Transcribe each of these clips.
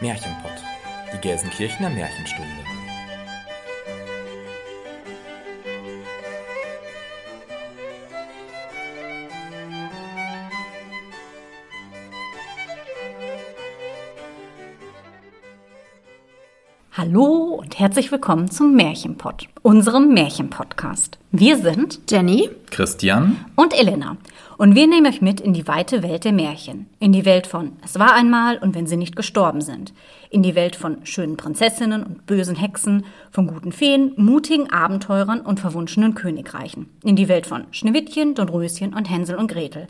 Märchenpott, die Gelsenkirchener Märchenstunde. Hallo herzlich willkommen zum Märchenpott, unserem Märchenpodcast. Wir sind Jenny. Christian. Und Elena. Und wir nehmen euch mit in die weite Welt der Märchen, in die Welt von Es war einmal und wenn sie nicht gestorben sind, in die Welt von schönen Prinzessinnen und bösen Hexen, von guten Feen, mutigen Abenteurern und verwunschenen Königreichen, in die Welt von Schneewittchen, Dornröschen und Hänsel und Gretel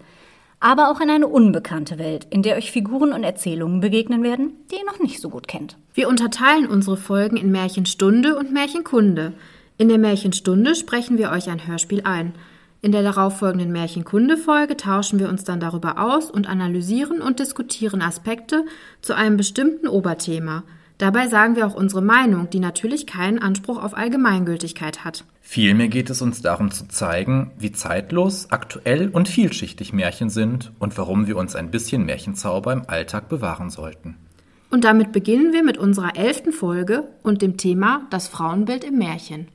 aber auch in eine unbekannte Welt, in der euch Figuren und Erzählungen begegnen werden, die ihr noch nicht so gut kennt. Wir unterteilen unsere Folgen in Märchenstunde und Märchenkunde. In der Märchenstunde sprechen wir euch ein Hörspiel ein. In der darauffolgenden Märchenkunde-Folge tauschen wir uns dann darüber aus und analysieren und diskutieren Aspekte zu einem bestimmten Oberthema. Dabei sagen wir auch unsere Meinung, die natürlich keinen Anspruch auf Allgemeingültigkeit hat. Vielmehr geht es uns darum zu zeigen, wie zeitlos, aktuell und vielschichtig Märchen sind und warum wir uns ein bisschen Märchenzauber im Alltag bewahren sollten. Und damit beginnen wir mit unserer elften Folge und dem Thema Das Frauenbild im Märchen.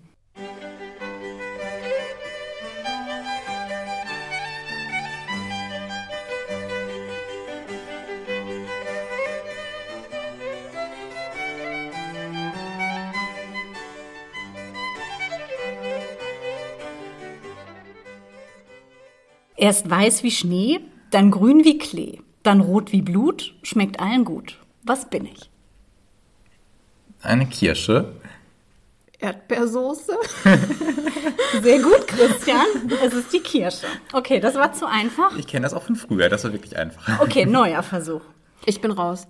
Erst weiß wie Schnee, dann grün wie Klee, dann rot wie Blut, schmeckt allen gut. Was bin ich? Eine Kirsche. Erdbeersoße? Sehr gut, Christian. Es ist die Kirsche. Okay, das war zu einfach. Ich kenne das auch von früher, das war wirklich einfach. Okay, neuer Versuch. Ich bin raus.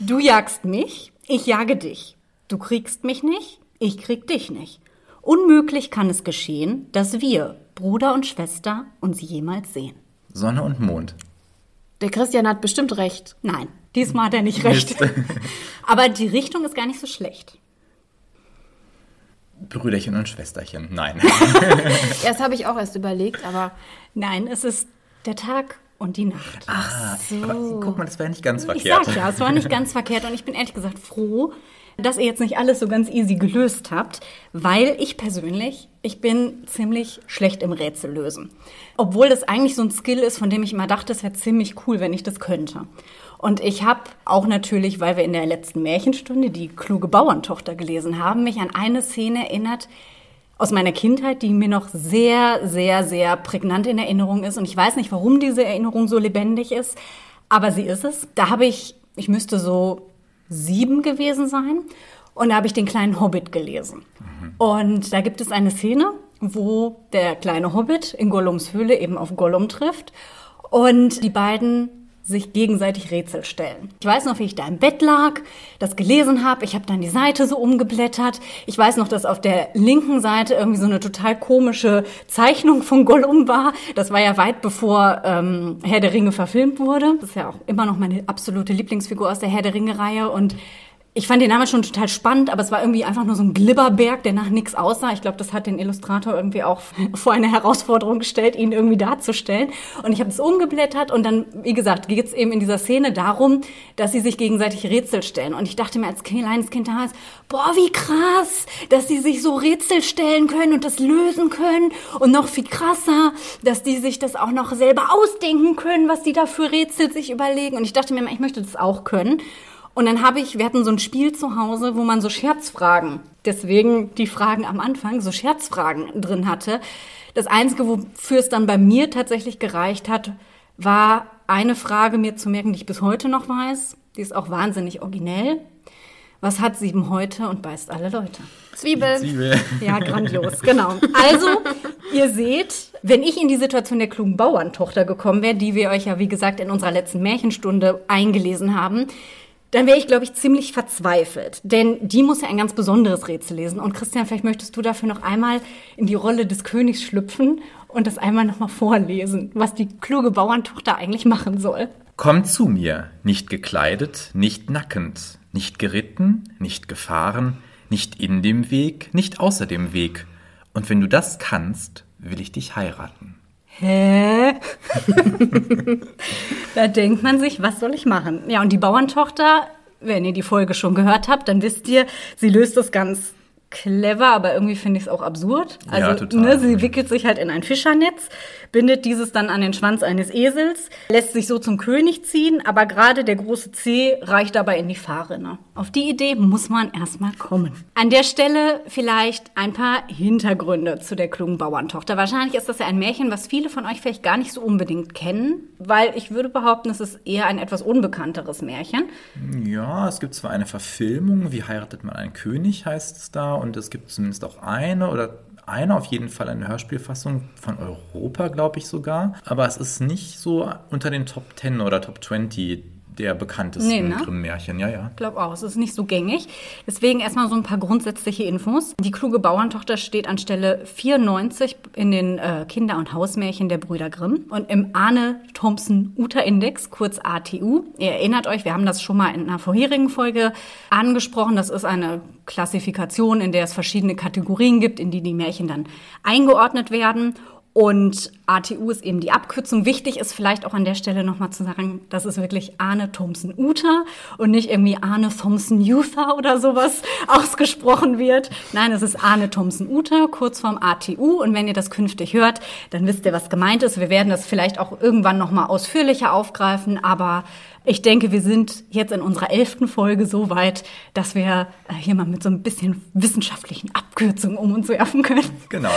Du jagst mich, ich jage dich. Du kriegst mich nicht, ich krieg dich nicht. Unmöglich kann es geschehen, dass wir, Bruder und Schwester, uns jemals sehen. Sonne und Mond. Der Christian hat bestimmt recht. Nein, diesmal hat er nicht recht. Aber die Richtung ist gar nicht so schlecht. Brüderchen und Schwesterchen. Nein. Erst habe ich auch erst überlegt, aber Nein, es ist der Tag und die Nacht. Ah, aber guck mal, das war ja nicht ganz Ich verkehrt. sag ja, es war nicht ganz verkehrt und ich bin ehrlich gesagt froh, dass ihr jetzt nicht alles so ganz easy gelöst habt, weil ich persönlich, ich bin ziemlich schlecht im Rätsel lösen. Obwohl das eigentlich so ein Skill ist, von dem ich immer dachte, es wäre ziemlich cool, wenn ich das könnte. Und ich habe auch natürlich, weil wir in der letzten Märchenstunde die kluge Bauerntochter gelesen haben, mich an eine Szene erinnert, aus meiner Kindheit, die mir noch sehr, sehr, sehr prägnant in Erinnerung ist. Und ich weiß nicht, warum diese Erinnerung so lebendig ist, aber sie ist es. Da habe ich, ich müsste so sieben gewesen sein. Und da habe ich den kleinen Hobbit gelesen. Und da gibt es eine Szene, wo der kleine Hobbit in Gollums Höhle eben auf Gollum trifft und die beiden sich gegenseitig Rätsel stellen. Ich weiß noch, wie ich da im Bett lag, das gelesen habe. Ich habe dann die Seite so umgeblättert. Ich weiß noch, dass auf der linken Seite irgendwie so eine total komische Zeichnung von Gollum war. Das war ja weit bevor ähm, Herr der Ringe verfilmt wurde. Das ist ja auch immer noch meine absolute Lieblingsfigur aus der Herr der Ringe-Reihe und ich fand den Namen schon total spannend, aber es war irgendwie einfach nur so ein Glibberberg, der nach nichts aussah. Ich glaube, das hat den Illustrator irgendwie auch vor eine Herausforderung gestellt, ihn irgendwie darzustellen. Und ich habe es umgeblättert und dann, wie gesagt, geht es eben in dieser Szene darum, dass sie sich gegenseitig Rätsel stellen. Und ich dachte mir als kleines Kind damals, boah, wie krass, dass die sich so Rätsel stellen können und das lösen können. Und noch viel krasser, dass die sich das auch noch selber ausdenken können, was die da für Rätsel sich überlegen. Und ich dachte mir, ich möchte das auch können. Und dann habe ich, wir hatten so ein Spiel zu Hause, wo man so Scherzfragen, deswegen die Fragen am Anfang, so Scherzfragen drin hatte. Das Einzige, wofür es dann bei mir tatsächlich gereicht hat, war eine Frage mir zu merken, die ich bis heute noch weiß. Die ist auch wahnsinnig originell. Was hat sieben heute und beißt alle Leute? Zwiebel. Zwiebel. Ja, grandios, genau. Also, ihr seht, wenn ich in die Situation der klugen Bauerntochter gekommen wäre, die wir euch ja, wie gesagt, in unserer letzten Märchenstunde eingelesen haben, dann wäre ich, glaube ich, ziemlich verzweifelt. Denn die muss ja ein ganz besonderes Rätsel lesen. Und Christian, vielleicht möchtest du dafür noch einmal in die Rolle des Königs schlüpfen und das einmal nochmal vorlesen, was die kluge Bauerntochter eigentlich machen soll. Komm zu mir, nicht gekleidet, nicht nackend, nicht geritten, nicht gefahren, nicht in dem Weg, nicht außer dem Weg. Und wenn du das kannst, will ich dich heiraten. Hä? da denkt man sich, was soll ich machen? Ja, und die Bauerntochter wenn ihr die Folge schon gehört habt, dann wisst ihr, sie löst das ganz clever, aber irgendwie finde ich es auch absurd. Ja, Also, total. ne, sie wickelt sich halt in ein Fischernetz, bindet dieses dann an den Schwanz eines Esels, lässt sich so zum König ziehen, aber gerade der große C reicht dabei in die Fahrrinne. Auf die Idee muss man erstmal kommen. An der Stelle vielleicht ein paar Hintergründe zu der klugen Bauerntochter. Wahrscheinlich ist das ja ein Märchen, was viele von euch vielleicht gar nicht so unbedingt kennen, weil ich würde behaupten, es ist eher ein etwas unbekannteres Märchen. Ja, es gibt zwar eine Verfilmung, wie heiratet man einen König, heißt es da, und es gibt zumindest auch eine oder eine auf jeden Fall eine Hörspielfassung von Europa, glaube ich sogar. Aber es ist nicht so unter den Top 10 oder Top 20 der bekanntesten Nee, ne? Grimm-Märchen. Ja, ja. Ich glaube auch, es ist nicht so gängig. Deswegen erstmal so ein paar grundsätzliche Infos. Die kluge Bauerntochter steht an Stelle 94 in den äh, Kinder- und Hausmärchen der Brüder Grimm und im Arne Thompson Uter Index, kurz ATU. Ihr erinnert euch, wir haben das schon mal in einer vorherigen Folge angesprochen. Das ist eine Klassifikation, in der es verschiedene Kategorien gibt, in die die Märchen dann eingeordnet werden. Und ATU ist eben die Abkürzung. Wichtig ist vielleicht auch an der Stelle nochmal zu sagen, das ist wirklich Arne Thompson Uter und nicht irgendwie Arne Thompson Uther oder sowas ausgesprochen wird. Nein, es ist Arne Thompson Uter, kurz vorm ATU. Und wenn ihr das künftig hört, dann wisst ihr, was gemeint ist. Wir werden das vielleicht auch irgendwann nochmal ausführlicher aufgreifen, aber ich denke, wir sind jetzt in unserer elften Folge so weit, dass wir äh, hier mal mit so ein bisschen wissenschaftlichen Abkürzungen um uns werfen können. Genau.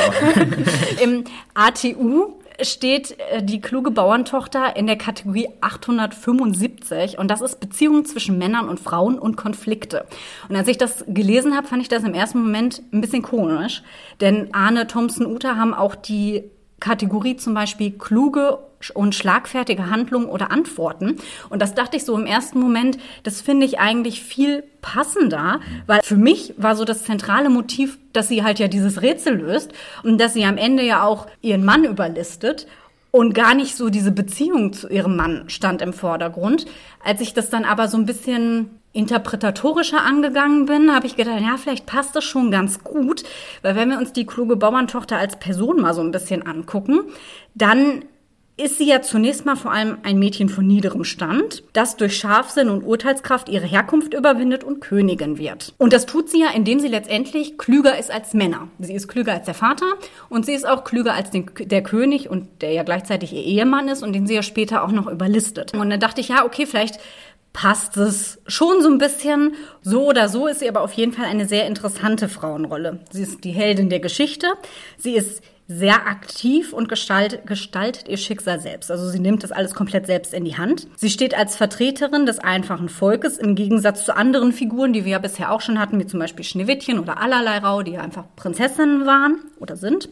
Im ATU steht äh, die kluge Bauerntochter in der Kategorie 875 und das ist Beziehungen zwischen Männern und Frauen und Konflikte. Und als ich das gelesen habe, fand ich das im ersten Moment ein bisschen komisch, denn Arne Thompson Uter haben auch die Kategorie zum Beispiel kluge und schlagfertige Handlungen oder Antworten. Und das dachte ich so im ersten Moment, das finde ich eigentlich viel passender, weil für mich war so das zentrale Motiv, dass sie halt ja dieses Rätsel löst und dass sie am Ende ja auch ihren Mann überlistet und gar nicht so diese Beziehung zu ihrem Mann stand im Vordergrund. Als ich das dann aber so ein bisschen interpretatorischer angegangen bin, habe ich gedacht, ja, vielleicht passt das schon ganz gut, weil wenn wir uns die kluge Bauerntochter als Person mal so ein bisschen angucken, dann ist sie ja zunächst mal vor allem ein Mädchen von niederem Stand, das durch Scharfsinn und Urteilskraft ihre Herkunft überwindet und Königin wird. Und das tut sie ja, indem sie letztendlich klüger ist als Männer. Sie ist klüger als der Vater und sie ist auch klüger als den, der König und der ja gleichzeitig ihr Ehemann ist und den sie ja später auch noch überlistet. Und dann dachte ich, ja, okay, vielleicht passt es schon so ein bisschen. So oder so ist sie aber auf jeden Fall eine sehr interessante Frauenrolle. Sie ist die Heldin der Geschichte. Sie ist sehr aktiv und gestalt, gestaltet ihr Schicksal selbst. Also sie nimmt das alles komplett selbst in die Hand. Sie steht als Vertreterin des einfachen Volkes im Gegensatz zu anderen Figuren, die wir ja bisher auch schon hatten, wie zum Beispiel Schneewittchen oder Allerleirau, die ja einfach Prinzessinnen waren oder sind.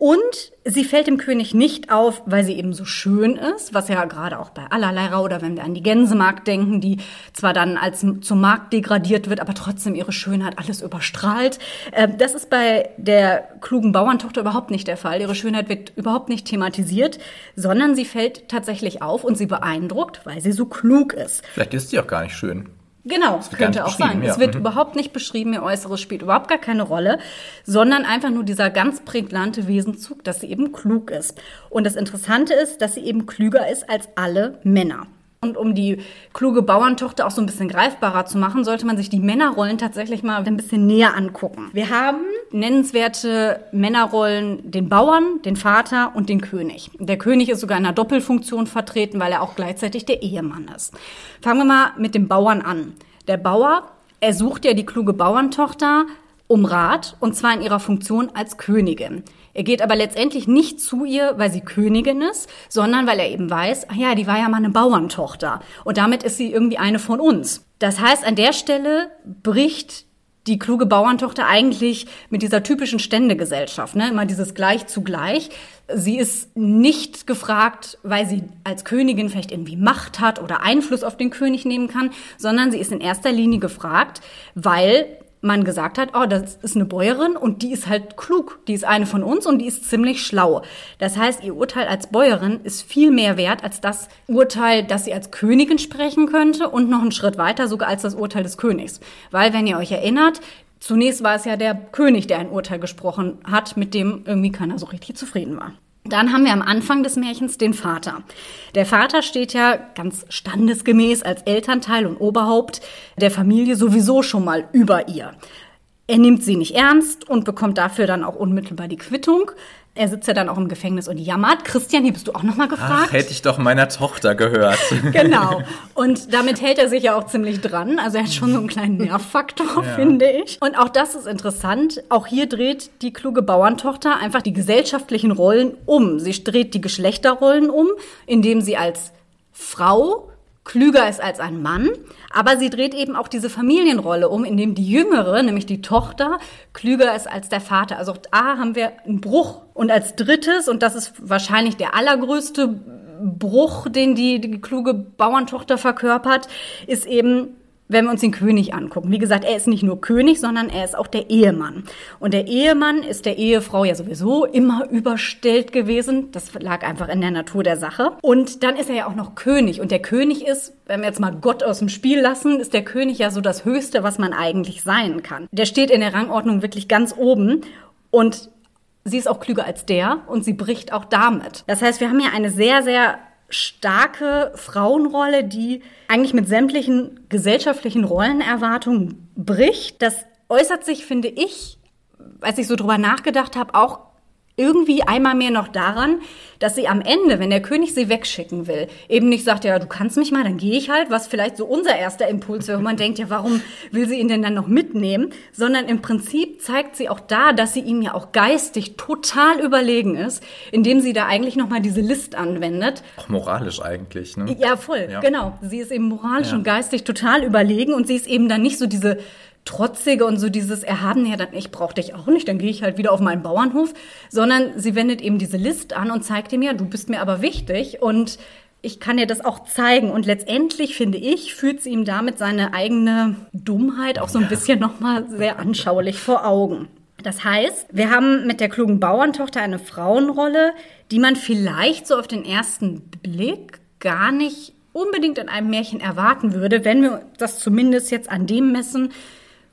Und sie fällt dem König nicht auf, weil sie eben so schön ist, was ja gerade auch bei Allerleirau oder wenn wir an die Gänsemarkt denken, die zwar dann als zum Markt degradiert wird, aber trotzdem ihre Schönheit alles überstrahlt. Äh, Das ist bei der klugen Bauerntochter überhaupt nicht der Fall. Ihre Schönheit wird überhaupt nicht thematisiert, sondern sie fällt tatsächlich auf und sie beeindruckt, weil sie so klug ist. Vielleicht ist sie auch gar nicht schön. Genau, gar könnte auch sein. ja. Es wird Mhm. überhaupt nicht beschrieben, ihr Äußeres spielt überhaupt gar keine Rolle, sondern einfach nur dieser ganz prägnante Wesenzug, dass sie eben klug ist. Und das Interessante ist, dass sie eben klüger ist als alle Männer. Und um die kluge Bauerntochter auch so ein bisschen greifbarer zu machen, sollte man sich die Männerrollen tatsächlich mal ein bisschen näher angucken. Wir haben nennenswerte Männerrollen, den Bauern, den Vater und den König. Der König ist sogar in einer Doppelfunktion vertreten, weil er auch gleichzeitig der Ehemann ist. Fangen wir mal mit dem Bauern an. Der Bauer, er sucht ja die kluge Bauerntochter um Rat, und zwar in ihrer Funktion als Königin. Er geht aber letztendlich nicht zu ihr, weil sie Königin ist, sondern weil er eben weiß, ach ja, die war ja mal eine Bauerntochter. Und damit ist sie irgendwie eine von uns. Das heißt, an der Stelle bricht die kluge Bauerntochter eigentlich mit dieser typischen Ständegesellschaft, ne? immer dieses Gleich zu Gleich. Sie ist nicht gefragt, weil sie als Königin vielleicht irgendwie Macht hat oder Einfluss auf den König nehmen kann, sondern sie ist in erster Linie gefragt, weil man gesagt hat, oh, das ist eine Bäuerin und die ist halt klug, die ist eine von uns und die ist ziemlich schlau. Das heißt, ihr Urteil als Bäuerin ist viel mehr wert als das Urteil, dass sie als Königin sprechen könnte und noch einen Schritt weiter sogar als das Urteil des Königs. Weil, wenn ihr euch erinnert, zunächst war es ja der König, der ein Urteil gesprochen hat, mit dem irgendwie keiner so richtig zufrieden war. Dann haben wir am Anfang des Märchens den Vater. Der Vater steht ja ganz standesgemäß als Elternteil und Oberhaupt der Familie sowieso schon mal über ihr. Er nimmt sie nicht ernst und bekommt dafür dann auch unmittelbar die Quittung. Er sitzt ja dann auch im Gefängnis und jammert. Christian, hier bist du auch noch mal gefragt. Ach, hätte ich doch meiner Tochter gehört. genau. Und damit hält er sich ja auch ziemlich dran. Also er hat schon so einen kleinen Nervfaktor, ja. finde ich. Und auch das ist interessant. Auch hier dreht die kluge Bauerntochter einfach die gesellschaftlichen Rollen um. Sie dreht die Geschlechterrollen um, indem sie als Frau klüger ist als ein Mann, aber sie dreht eben auch diese Familienrolle um, indem die Jüngere, nämlich die Tochter, klüger ist als der Vater. Also da haben wir einen Bruch. Und als drittes, und das ist wahrscheinlich der allergrößte Bruch, den die, die kluge Bauerntochter verkörpert, ist eben wenn wir uns den König angucken. Wie gesagt, er ist nicht nur König, sondern er ist auch der Ehemann. Und der Ehemann ist der Ehefrau ja sowieso immer überstellt gewesen. Das lag einfach in der Natur der Sache. Und dann ist er ja auch noch König. Und der König ist, wenn wir jetzt mal Gott aus dem Spiel lassen, ist der König ja so das Höchste, was man eigentlich sein kann. Der steht in der Rangordnung wirklich ganz oben. Und sie ist auch klüger als der und sie bricht auch damit. Das heißt, wir haben hier eine sehr, sehr starke Frauenrolle, die eigentlich mit sämtlichen gesellschaftlichen Rollenerwartungen bricht. Das äußert sich, finde ich, als ich so drüber nachgedacht habe, auch irgendwie einmal mehr noch daran, dass sie am Ende, wenn der König sie wegschicken will, eben nicht sagt, ja, du kannst mich mal, dann gehe ich halt, was vielleicht so unser erster Impuls wäre, wo man denkt, ja, warum will sie ihn denn dann noch mitnehmen? Sondern im Prinzip zeigt sie auch da, dass sie ihm ja auch geistig total überlegen ist, indem sie da eigentlich nochmal diese List anwendet. Auch moralisch eigentlich, ne? Ja, voll, ja. genau. Sie ist eben moralisch ja. und geistig total überlegen und sie ist eben dann nicht so diese trotzige und so dieses Erhaben, ja, dann, ich brauche dich auch nicht, dann gehe ich halt wieder auf meinen Bauernhof, sondern sie wendet eben diese List an und zeigt ihm ja, du bist mir aber wichtig und ich kann dir das auch zeigen. Und letztendlich, finde ich, führt sie ihm damit seine eigene Dummheit auch so ein bisschen nochmal sehr anschaulich vor Augen. Das heißt, wir haben mit der klugen Bauerntochter eine Frauenrolle, die man vielleicht so auf den ersten Blick gar nicht unbedingt in einem Märchen erwarten würde, wenn wir das zumindest jetzt an dem messen,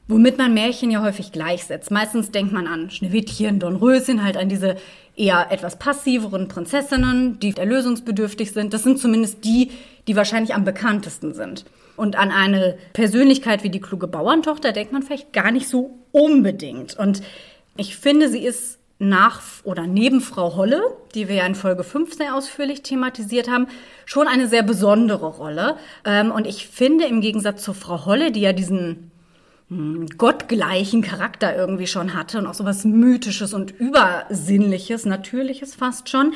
womit man Märchen ja häufig gleichsetzt. Meistens denkt man an Schneewittchen, Dornröschen, halt an diese eher etwas passiveren Prinzessinnen, die erlösungsbedürftig sind. Das sind zumindest die, die wahrscheinlich am bekanntesten sind. Und an eine Persönlichkeit wie die kluge Bauerntochter denkt man vielleicht gar nicht so unbedingt. Und ich finde, sie ist nach oder neben Frau Holle, die wir ja in Folge 5 sehr ausführlich thematisiert haben, schon eine sehr besondere Rolle. Ähm, und ich finde im Gegensatz zu Frau Holle, die ja diesen gottgleichen Charakter irgendwie schon hatte und auch sowas Mythisches und Übersinnliches, Natürliches fast schon,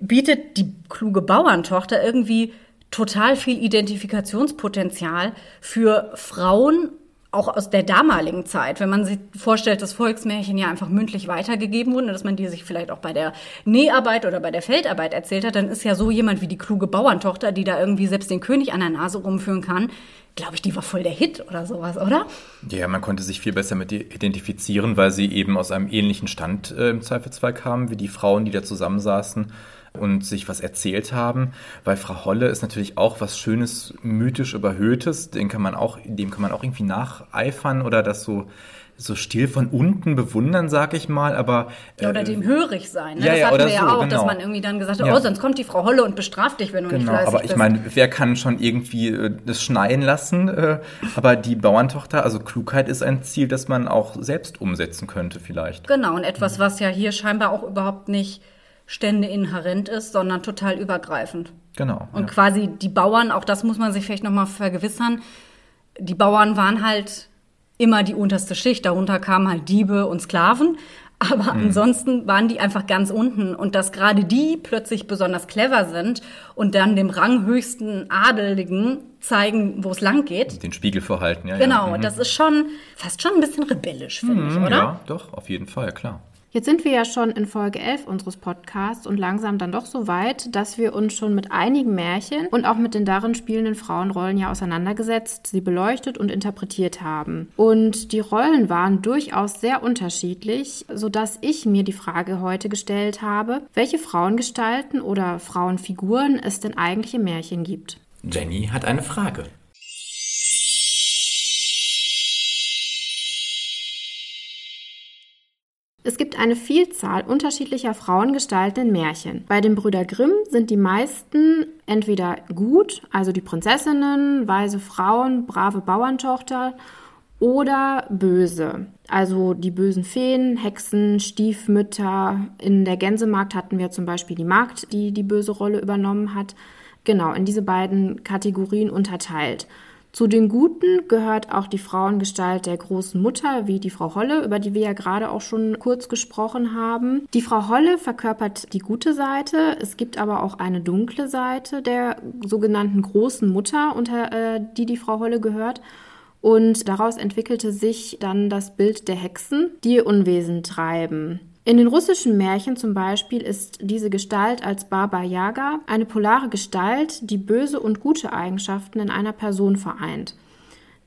bietet die kluge Bauerntochter irgendwie total viel Identifikationspotenzial für Frauen auch aus der damaligen Zeit, wenn man sich vorstellt, dass Volksmärchen ja einfach mündlich weitergegeben wurden, dass man die sich vielleicht auch bei der Näharbeit oder bei der Feldarbeit erzählt hat, dann ist ja so jemand wie die kluge Bauerntochter, die da irgendwie selbst den König an der Nase rumführen kann, glaube ich, die war voll der Hit oder sowas, oder? Ja, man konnte sich viel besser mit ihr identifizieren, weil sie eben aus einem ähnlichen Stand äh, im Zweifelsfall kamen, wie die Frauen, die da zusammensaßen und sich was erzählt haben, weil Frau Holle ist natürlich auch was Schönes, mythisch überhöhtes, den kann man auch, dem kann man auch irgendwie nacheifern oder das so so still von unten bewundern, sag ich mal, aber äh, ja, oder dem hörig sein. Ne? Ja, das ja, hatten oder wir ja so, auch, genau. dass man irgendwie dann gesagt hat, ja. oh, sonst kommt die Frau Holle und bestraft dich, wenn du genau, nicht fleißig aber ich bist. meine, wer kann schon irgendwie äh, das schneien lassen? Äh, aber die Bauerntochter, also Klugheit ist ein Ziel, das man auch selbst umsetzen könnte vielleicht. Genau, und etwas, was ja hier scheinbar auch überhaupt nicht Stände inhärent ist, sondern total übergreifend. Genau. Und ja. quasi die Bauern, auch das muss man sich vielleicht nochmal vergewissern, die Bauern waren halt immer die unterste Schicht. Darunter kamen halt Diebe und Sklaven. Aber mhm. ansonsten waren die einfach ganz unten. Und dass gerade die plötzlich besonders clever sind und dann dem ranghöchsten Adeligen zeigen, wo es lang geht. Den Spiegel vorhalten, ja. Genau, ja. Mhm. das ist schon fast schon ein bisschen rebellisch, finde mhm, ich, oder? Ja, doch, auf jeden Fall, klar. Jetzt sind wir ja schon in Folge 11 unseres Podcasts und langsam dann doch so weit, dass wir uns schon mit einigen Märchen und auch mit den darin spielenden Frauenrollen ja auseinandergesetzt, sie beleuchtet und interpretiert haben. Und die Rollen waren durchaus sehr unterschiedlich, sodass ich mir die Frage heute gestellt habe, welche Frauengestalten oder Frauenfiguren es denn eigentlich im Märchen gibt. Jenny hat eine Frage. Es gibt eine Vielzahl unterschiedlicher Frauengestalten in Märchen. Bei den Brüder Grimm sind die meisten entweder gut, also die Prinzessinnen, weise Frauen, brave Bauerntochter, oder böse. Also die bösen Feen, Hexen, Stiefmütter. In der Gänsemarkt hatten wir zum Beispiel die Magd, die die böse Rolle übernommen hat. Genau, in diese beiden Kategorien unterteilt. Zu den Guten gehört auch die Frauengestalt der großen Mutter, wie die Frau Holle, über die wir ja gerade auch schon kurz gesprochen haben. Die Frau Holle verkörpert die gute Seite. Es gibt aber auch eine dunkle Seite der sogenannten großen Mutter, unter äh, die die Frau Holle gehört. Und daraus entwickelte sich dann das Bild der Hexen, die Unwesen treiben. In den russischen Märchen zum Beispiel ist diese Gestalt als Baba Yaga eine polare Gestalt, die böse und gute Eigenschaften in einer Person vereint.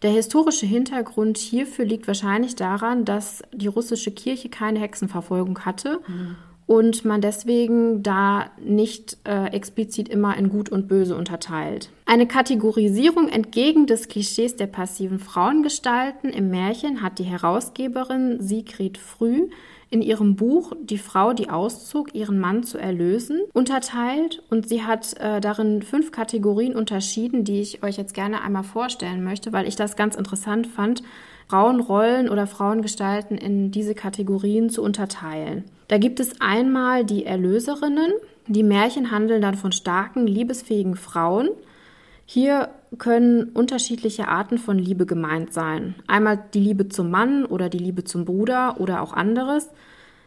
Der historische Hintergrund hierfür liegt wahrscheinlich daran, dass die russische Kirche keine Hexenverfolgung hatte mhm. und man deswegen da nicht äh, explizit immer in Gut und Böse unterteilt. Eine Kategorisierung entgegen des Klischees der passiven Frauengestalten im Märchen hat die Herausgeberin Sigrid Früh in ihrem Buch Die Frau, die auszog, ihren Mann zu erlösen, unterteilt und sie hat äh, darin fünf Kategorien unterschieden, die ich euch jetzt gerne einmal vorstellen möchte, weil ich das ganz interessant fand, Frauenrollen oder Frauengestalten in diese Kategorien zu unterteilen. Da gibt es einmal die Erlöserinnen. Die Märchen handeln dann von starken, liebesfähigen Frauen. Hier können unterschiedliche Arten von Liebe gemeint sein. Einmal die Liebe zum Mann oder die Liebe zum Bruder oder auch anderes.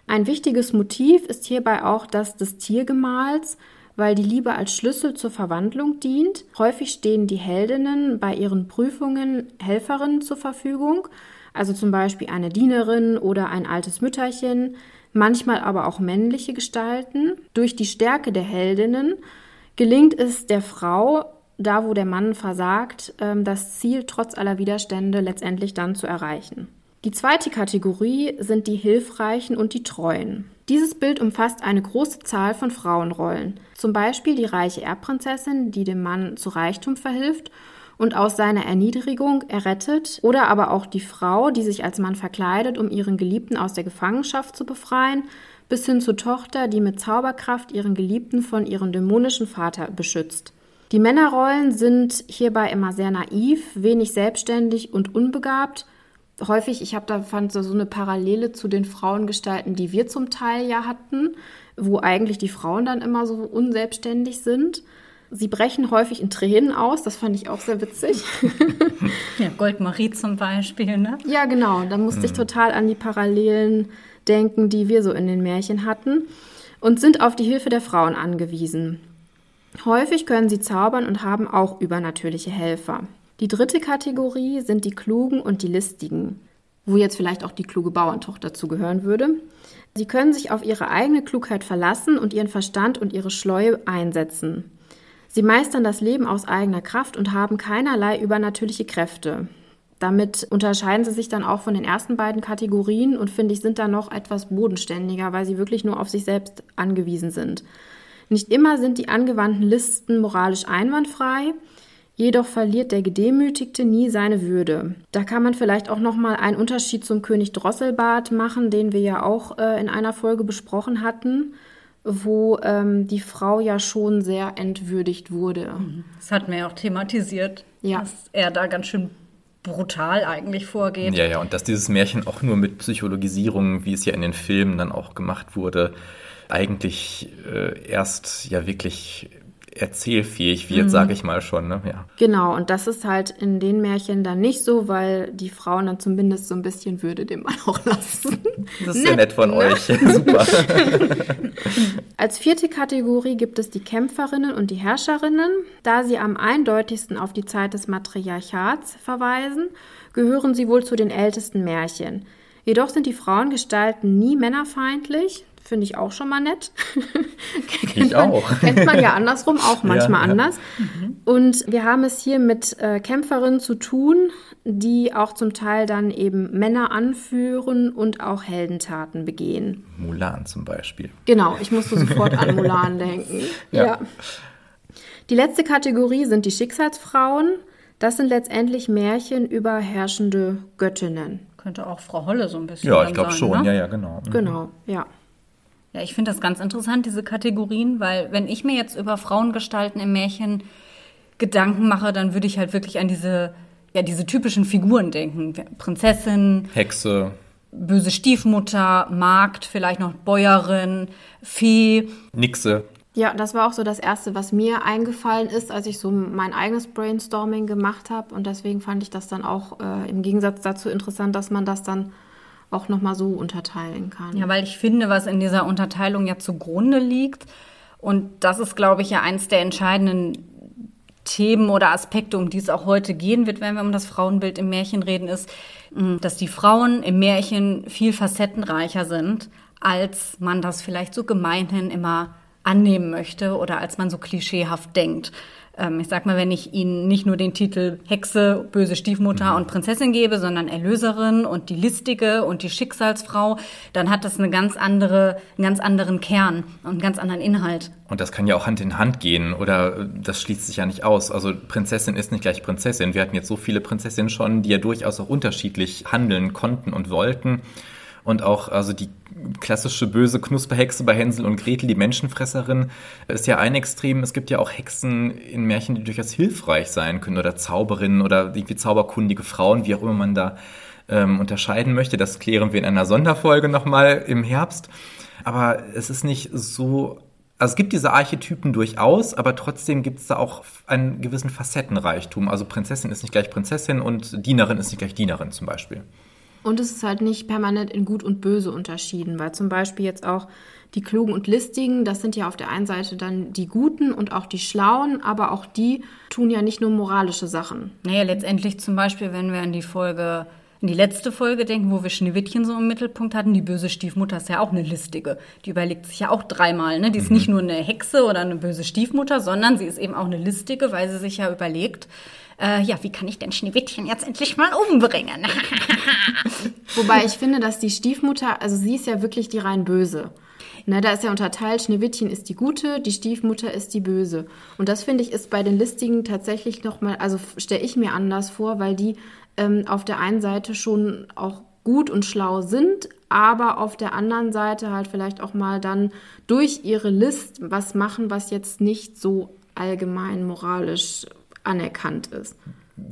Ein wichtiges Motiv ist hierbei auch das des Tiergemahls, weil die Liebe als Schlüssel zur Verwandlung dient. Häufig stehen die Heldinnen bei ihren Prüfungen Helferinnen zur Verfügung, also zum Beispiel eine Dienerin oder ein altes Mütterchen, manchmal aber auch männliche Gestalten. Durch die Stärke der Heldinnen gelingt es der Frau, da wo der Mann versagt, ähm, das Ziel trotz aller Widerstände letztendlich dann zu erreichen. Die zweite Kategorie sind die Hilfreichen und die Treuen. Dieses Bild umfasst eine große Zahl von Frauenrollen. Zum Beispiel die reiche Erbprinzessin, die dem Mann zu Reichtum verhilft und aus seiner Erniedrigung errettet, oder aber auch die Frau, die sich als Mann verkleidet, um ihren Geliebten aus der Gefangenschaft zu befreien, bis hin zur Tochter, die mit Zauberkraft ihren Geliebten von ihrem dämonischen Vater beschützt. Die Männerrollen sind hierbei immer sehr naiv, wenig selbstständig und unbegabt. Häufig, ich habe da fand so, so eine Parallele zu den Frauengestalten, die wir zum Teil ja hatten, wo eigentlich die Frauen dann immer so unselbstständig sind. Sie brechen häufig in Tränen aus, das fand ich auch sehr witzig. Ja, Goldmarie zum Beispiel, ne? Ja, genau. Da musste ich mhm. total an die Parallelen denken, die wir so in den Märchen hatten und sind auf die Hilfe der Frauen angewiesen. Häufig können sie zaubern und haben auch übernatürliche Helfer. Die dritte Kategorie sind die Klugen und die Listigen, wo jetzt vielleicht auch die kluge Bauerntochter zugehören würde. Sie können sich auf ihre eigene Klugheit verlassen und ihren Verstand und ihre Schleue einsetzen. Sie meistern das Leben aus eigener Kraft und haben keinerlei übernatürliche Kräfte. Damit unterscheiden sie sich dann auch von den ersten beiden Kategorien und finde ich sind dann noch etwas bodenständiger, weil sie wirklich nur auf sich selbst angewiesen sind. Nicht immer sind die angewandten Listen moralisch einwandfrei, jedoch verliert der Gedemütigte nie seine Würde. Da kann man vielleicht auch noch mal einen Unterschied zum König Drosselbart machen, den wir ja auch äh, in einer Folge besprochen hatten, wo ähm, die Frau ja schon sehr entwürdigt wurde. Das hatten wir ja auch thematisiert, ja. dass er da ganz schön brutal eigentlich vorgeht. Ja, ja, und dass dieses Märchen auch nur mit Psychologisierung, wie es ja in den Filmen dann auch gemacht wurde, eigentlich äh, erst ja wirklich erzählfähig wird, mhm. sage ich mal schon. Ne? Ja. Genau, und das ist halt in den Märchen dann nicht so, weil die Frauen dann zumindest so ein bisschen Würde dem Mann auch lassen. Das ist nett, sehr nett von ne? euch. Super. Als vierte Kategorie gibt es die Kämpferinnen und die Herrscherinnen. Da sie am eindeutigsten auf die Zeit des Matriarchats verweisen, gehören sie wohl zu den ältesten Märchen. Jedoch sind die Frauengestalten nie männerfeindlich, Finde ich auch schon mal nett. ich man, auch. kennt man ja andersrum auch manchmal ja, anders. Ja. Und wir haben es hier mit äh, Kämpferinnen zu tun, die auch zum Teil dann eben Männer anführen und auch Heldentaten begehen. Mulan zum Beispiel. Genau, ich musste sofort an Mulan denken. ja. ja. Die letzte Kategorie sind die Schicksalsfrauen. Das sind letztendlich Märchen über herrschende Göttinnen Könnte auch Frau Holle so ein bisschen. Ja, ich glaube schon. Ne? Ja, ja, genau. Mhm. Genau, ja. Ja, ich finde das ganz interessant, diese Kategorien, weil wenn ich mir jetzt über Frauengestalten im Märchen Gedanken mache, dann würde ich halt wirklich an diese, ja, diese typischen Figuren denken. Prinzessin, Hexe. böse Stiefmutter, Magd, vielleicht noch Bäuerin, Fee. Nixe. Ja, das war auch so das Erste, was mir eingefallen ist, als ich so mein eigenes Brainstorming gemacht habe. Und deswegen fand ich das dann auch äh, im Gegensatz dazu interessant, dass man das dann auch nochmal so unterteilen kann. Ja, weil ich finde, was in dieser Unterteilung ja zugrunde liegt, und das ist, glaube ich, ja eins der entscheidenden Themen oder Aspekte, um die es auch heute gehen wird, wenn wir um das Frauenbild im Märchen reden, ist, mh, dass die Frauen im Märchen viel facettenreicher sind, als man das vielleicht so gemeinhin immer annehmen möchte oder als man so klischeehaft denkt. Ähm, ich sag mal, wenn ich Ihnen nicht nur den Titel Hexe, böse Stiefmutter und Prinzessin gebe, sondern Erlöserin und die Listige und die Schicksalsfrau, dann hat das eine ganz andere, einen ganz anderen Kern und einen ganz anderen Inhalt. Und das kann ja auch Hand in Hand gehen oder äh, das schließt sich ja nicht aus. Also Prinzessin ist nicht gleich Prinzessin. Wir hatten jetzt so viele Prinzessinnen schon, die ja durchaus auch unterschiedlich handeln konnten und wollten. Und auch, also die klassische böse Knusperhexe bei Hänsel und Gretel, die Menschenfresserin, ist ja ein Extrem. Es gibt ja auch Hexen in Märchen, die durchaus hilfreich sein können oder Zauberinnen oder irgendwie zauberkundige Frauen, wie auch immer man da ähm, unterscheiden möchte. Das klären wir in einer Sonderfolge nochmal im Herbst. Aber es ist nicht so also es gibt diese Archetypen durchaus, aber trotzdem gibt es da auch einen gewissen Facettenreichtum. Also Prinzessin ist nicht gleich Prinzessin und Dienerin ist nicht gleich Dienerin zum Beispiel. Und es ist halt nicht permanent in Gut und Böse unterschieden, weil zum Beispiel jetzt auch die Klugen und Listigen, das sind ja auf der einen Seite dann die Guten und auch die Schlauen, aber auch die tun ja nicht nur moralische Sachen. Naja, letztendlich zum Beispiel, wenn wir an die Folge, in die letzte Folge denken, wo wir Schneewittchen so im Mittelpunkt hatten, die böse Stiefmutter ist ja auch eine Listige. Die überlegt sich ja auch dreimal, ne? Die ist nicht nur eine Hexe oder eine böse Stiefmutter, sondern sie ist eben auch eine Listige, weil sie sich ja überlegt, äh, ja, wie kann ich denn Schneewittchen jetzt endlich mal umbringen? Wobei ich finde, dass die Stiefmutter, also sie ist ja wirklich die rein böse. Ne, da ist ja unterteilt, Schneewittchen ist die gute, die Stiefmutter ist die böse. Und das finde ich ist bei den Listigen tatsächlich nochmal, also stelle ich mir anders vor, weil die ähm, auf der einen Seite schon auch gut und schlau sind, aber auf der anderen Seite halt vielleicht auch mal dann durch ihre List was machen, was jetzt nicht so allgemein moralisch anerkannt ist.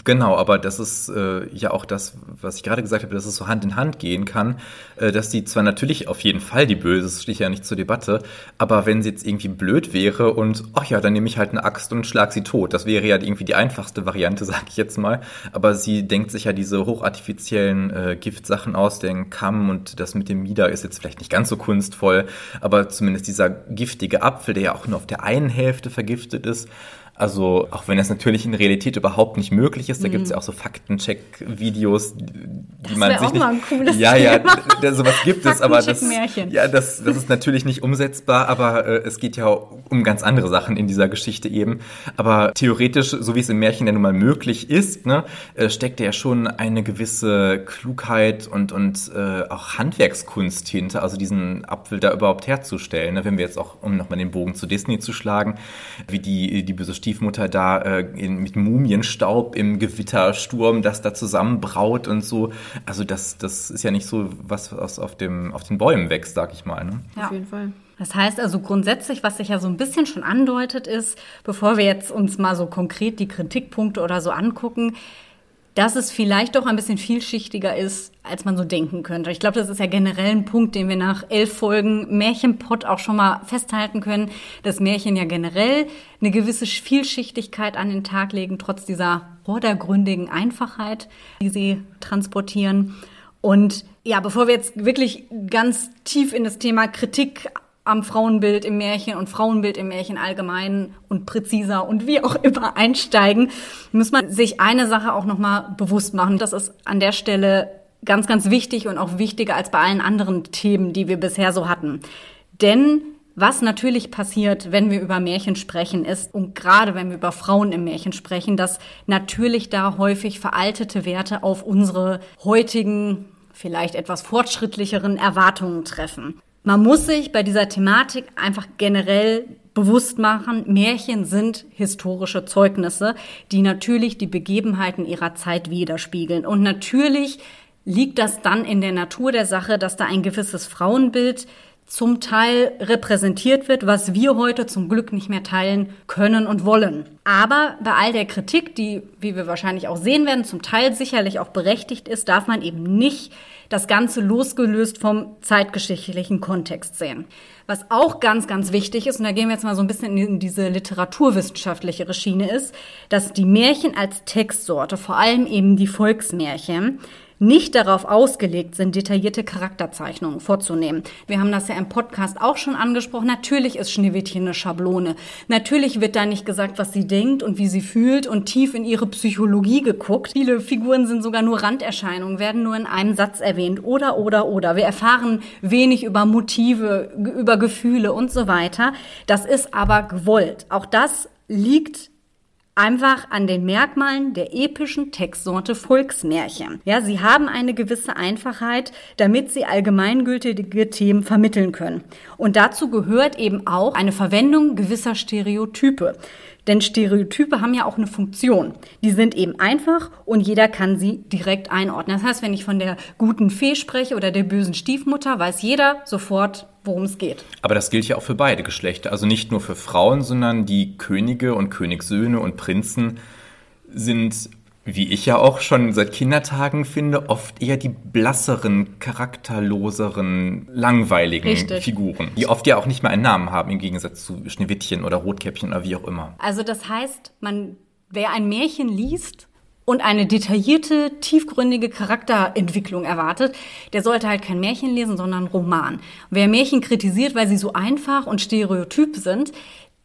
Genau, aber das ist äh, ja auch das, was ich gerade gesagt habe, dass es so Hand in Hand gehen kann, äh, dass die zwar natürlich auf jeden Fall die Böse, das steht ja nicht zur Debatte, aber wenn sie jetzt irgendwie blöd wäre und, ach ja, dann nehme ich halt eine Axt und schlag sie tot, das wäre ja irgendwie die einfachste Variante, sag ich jetzt mal, aber sie denkt sich ja diese hochartifiziellen äh, Giftsachen aus, den Kamm und das mit dem Mieder ist jetzt vielleicht nicht ganz so kunstvoll, aber zumindest dieser giftige Apfel, der ja auch nur auf der einen Hälfte vergiftet ist, also, auch wenn das natürlich in Realität überhaupt nicht möglich ist, da gibt es ja auch so Faktencheck-Videos, die Das man sich auch nicht. mal ein cooles ja, ja, Thema. d- sowas gibt es, aber das, ja, das, das ist natürlich nicht umsetzbar, aber äh, es geht ja um ganz andere Sachen in dieser Geschichte eben. Aber theoretisch, so wie es im Märchen ja nun mal möglich ist, ne, äh, steckt ja schon eine gewisse Klugheit und, und äh, auch Handwerkskunst hinter, also diesen Apfel da überhaupt herzustellen. Ne? Wenn wir jetzt auch, um nochmal den Bogen zu Disney zu schlagen, wie die, die böse Stiefmutter da äh, in, mit Mumienstaub im Gewittersturm das da zusammenbraut und so. Also das, das ist ja nicht so was, was auf, dem, auf den Bäumen wächst, sag ich mal. Ne? Ja. Auf jeden Fall. Das heißt also grundsätzlich, was sich ja so ein bisschen schon andeutet, ist, bevor wir jetzt uns mal so konkret die Kritikpunkte oder so angucken, dass es vielleicht doch ein bisschen vielschichtiger ist, als man so denken könnte. Ich glaube, das ist ja generell ein Punkt, den wir nach elf Folgen Märchenpott auch schon mal festhalten können, dass Märchen ja generell eine gewisse Vielschichtigkeit an den Tag legen, trotz dieser vordergründigen Einfachheit, die sie transportieren. Und ja, bevor wir jetzt wirklich ganz tief in das Thema Kritik am Frauenbild im Märchen und Frauenbild im Märchen allgemein und präziser und wie auch immer einsteigen, muss man sich eine Sache auch nochmal bewusst machen. Das ist an der Stelle ganz, ganz wichtig und auch wichtiger als bei allen anderen Themen, die wir bisher so hatten. Denn was natürlich passiert, wenn wir über Märchen sprechen, ist, und gerade wenn wir über Frauen im Märchen sprechen, dass natürlich da häufig veraltete Werte auf unsere heutigen, vielleicht etwas fortschrittlicheren Erwartungen treffen. Man muss sich bei dieser Thematik einfach generell bewusst machen, Märchen sind historische Zeugnisse, die natürlich die Begebenheiten ihrer Zeit widerspiegeln. Und natürlich liegt das dann in der Natur der Sache, dass da ein gewisses Frauenbild zum Teil repräsentiert wird, was wir heute zum Glück nicht mehr teilen können und wollen. Aber bei all der Kritik, die, wie wir wahrscheinlich auch sehen werden, zum Teil sicherlich auch berechtigt ist, darf man eben nicht das Ganze losgelöst vom zeitgeschichtlichen Kontext sehen. Was auch ganz, ganz wichtig ist, und da gehen wir jetzt mal so ein bisschen in diese literaturwissenschaftliche Schiene ist, dass die Märchen als Textsorte, vor allem eben die Volksmärchen, nicht darauf ausgelegt sind, detaillierte Charakterzeichnungen vorzunehmen. Wir haben das ja im Podcast auch schon angesprochen. Natürlich ist Schneewittchen eine Schablone. Natürlich wird da nicht gesagt, was sie denkt und wie sie fühlt und tief in ihre Psychologie geguckt. Viele Figuren sind sogar nur Randerscheinungen, werden nur in einem Satz erwähnt oder, oder, oder. Wir erfahren wenig über Motive, über Gefühle und so weiter. Das ist aber gewollt. Auch das liegt einfach an den Merkmalen der epischen Textsorte Volksmärchen. Ja, sie haben eine gewisse Einfachheit, damit sie allgemeingültige Themen vermitteln können. Und dazu gehört eben auch eine Verwendung gewisser Stereotype. Denn Stereotype haben ja auch eine Funktion. Die sind eben einfach und jeder kann sie direkt einordnen. Das heißt, wenn ich von der guten Fee spreche oder der bösen Stiefmutter, weiß jeder sofort, worum es geht. Aber das gilt ja auch für beide Geschlechter. Also nicht nur für Frauen, sondern die Könige und Königssöhne und Prinzen sind, wie ich ja auch schon seit Kindertagen finde, oft eher die blasseren, charakterloseren, langweiligen Richtig. Figuren, die oft ja auch nicht mehr einen Namen haben, im Gegensatz zu Schneewittchen oder Rotkäppchen oder wie auch immer. Also das heißt, man, wer ein Märchen liest, und eine detaillierte, tiefgründige Charakterentwicklung erwartet, der sollte halt kein Märchen lesen, sondern Roman. Wer Märchen kritisiert, weil sie so einfach und stereotyp sind,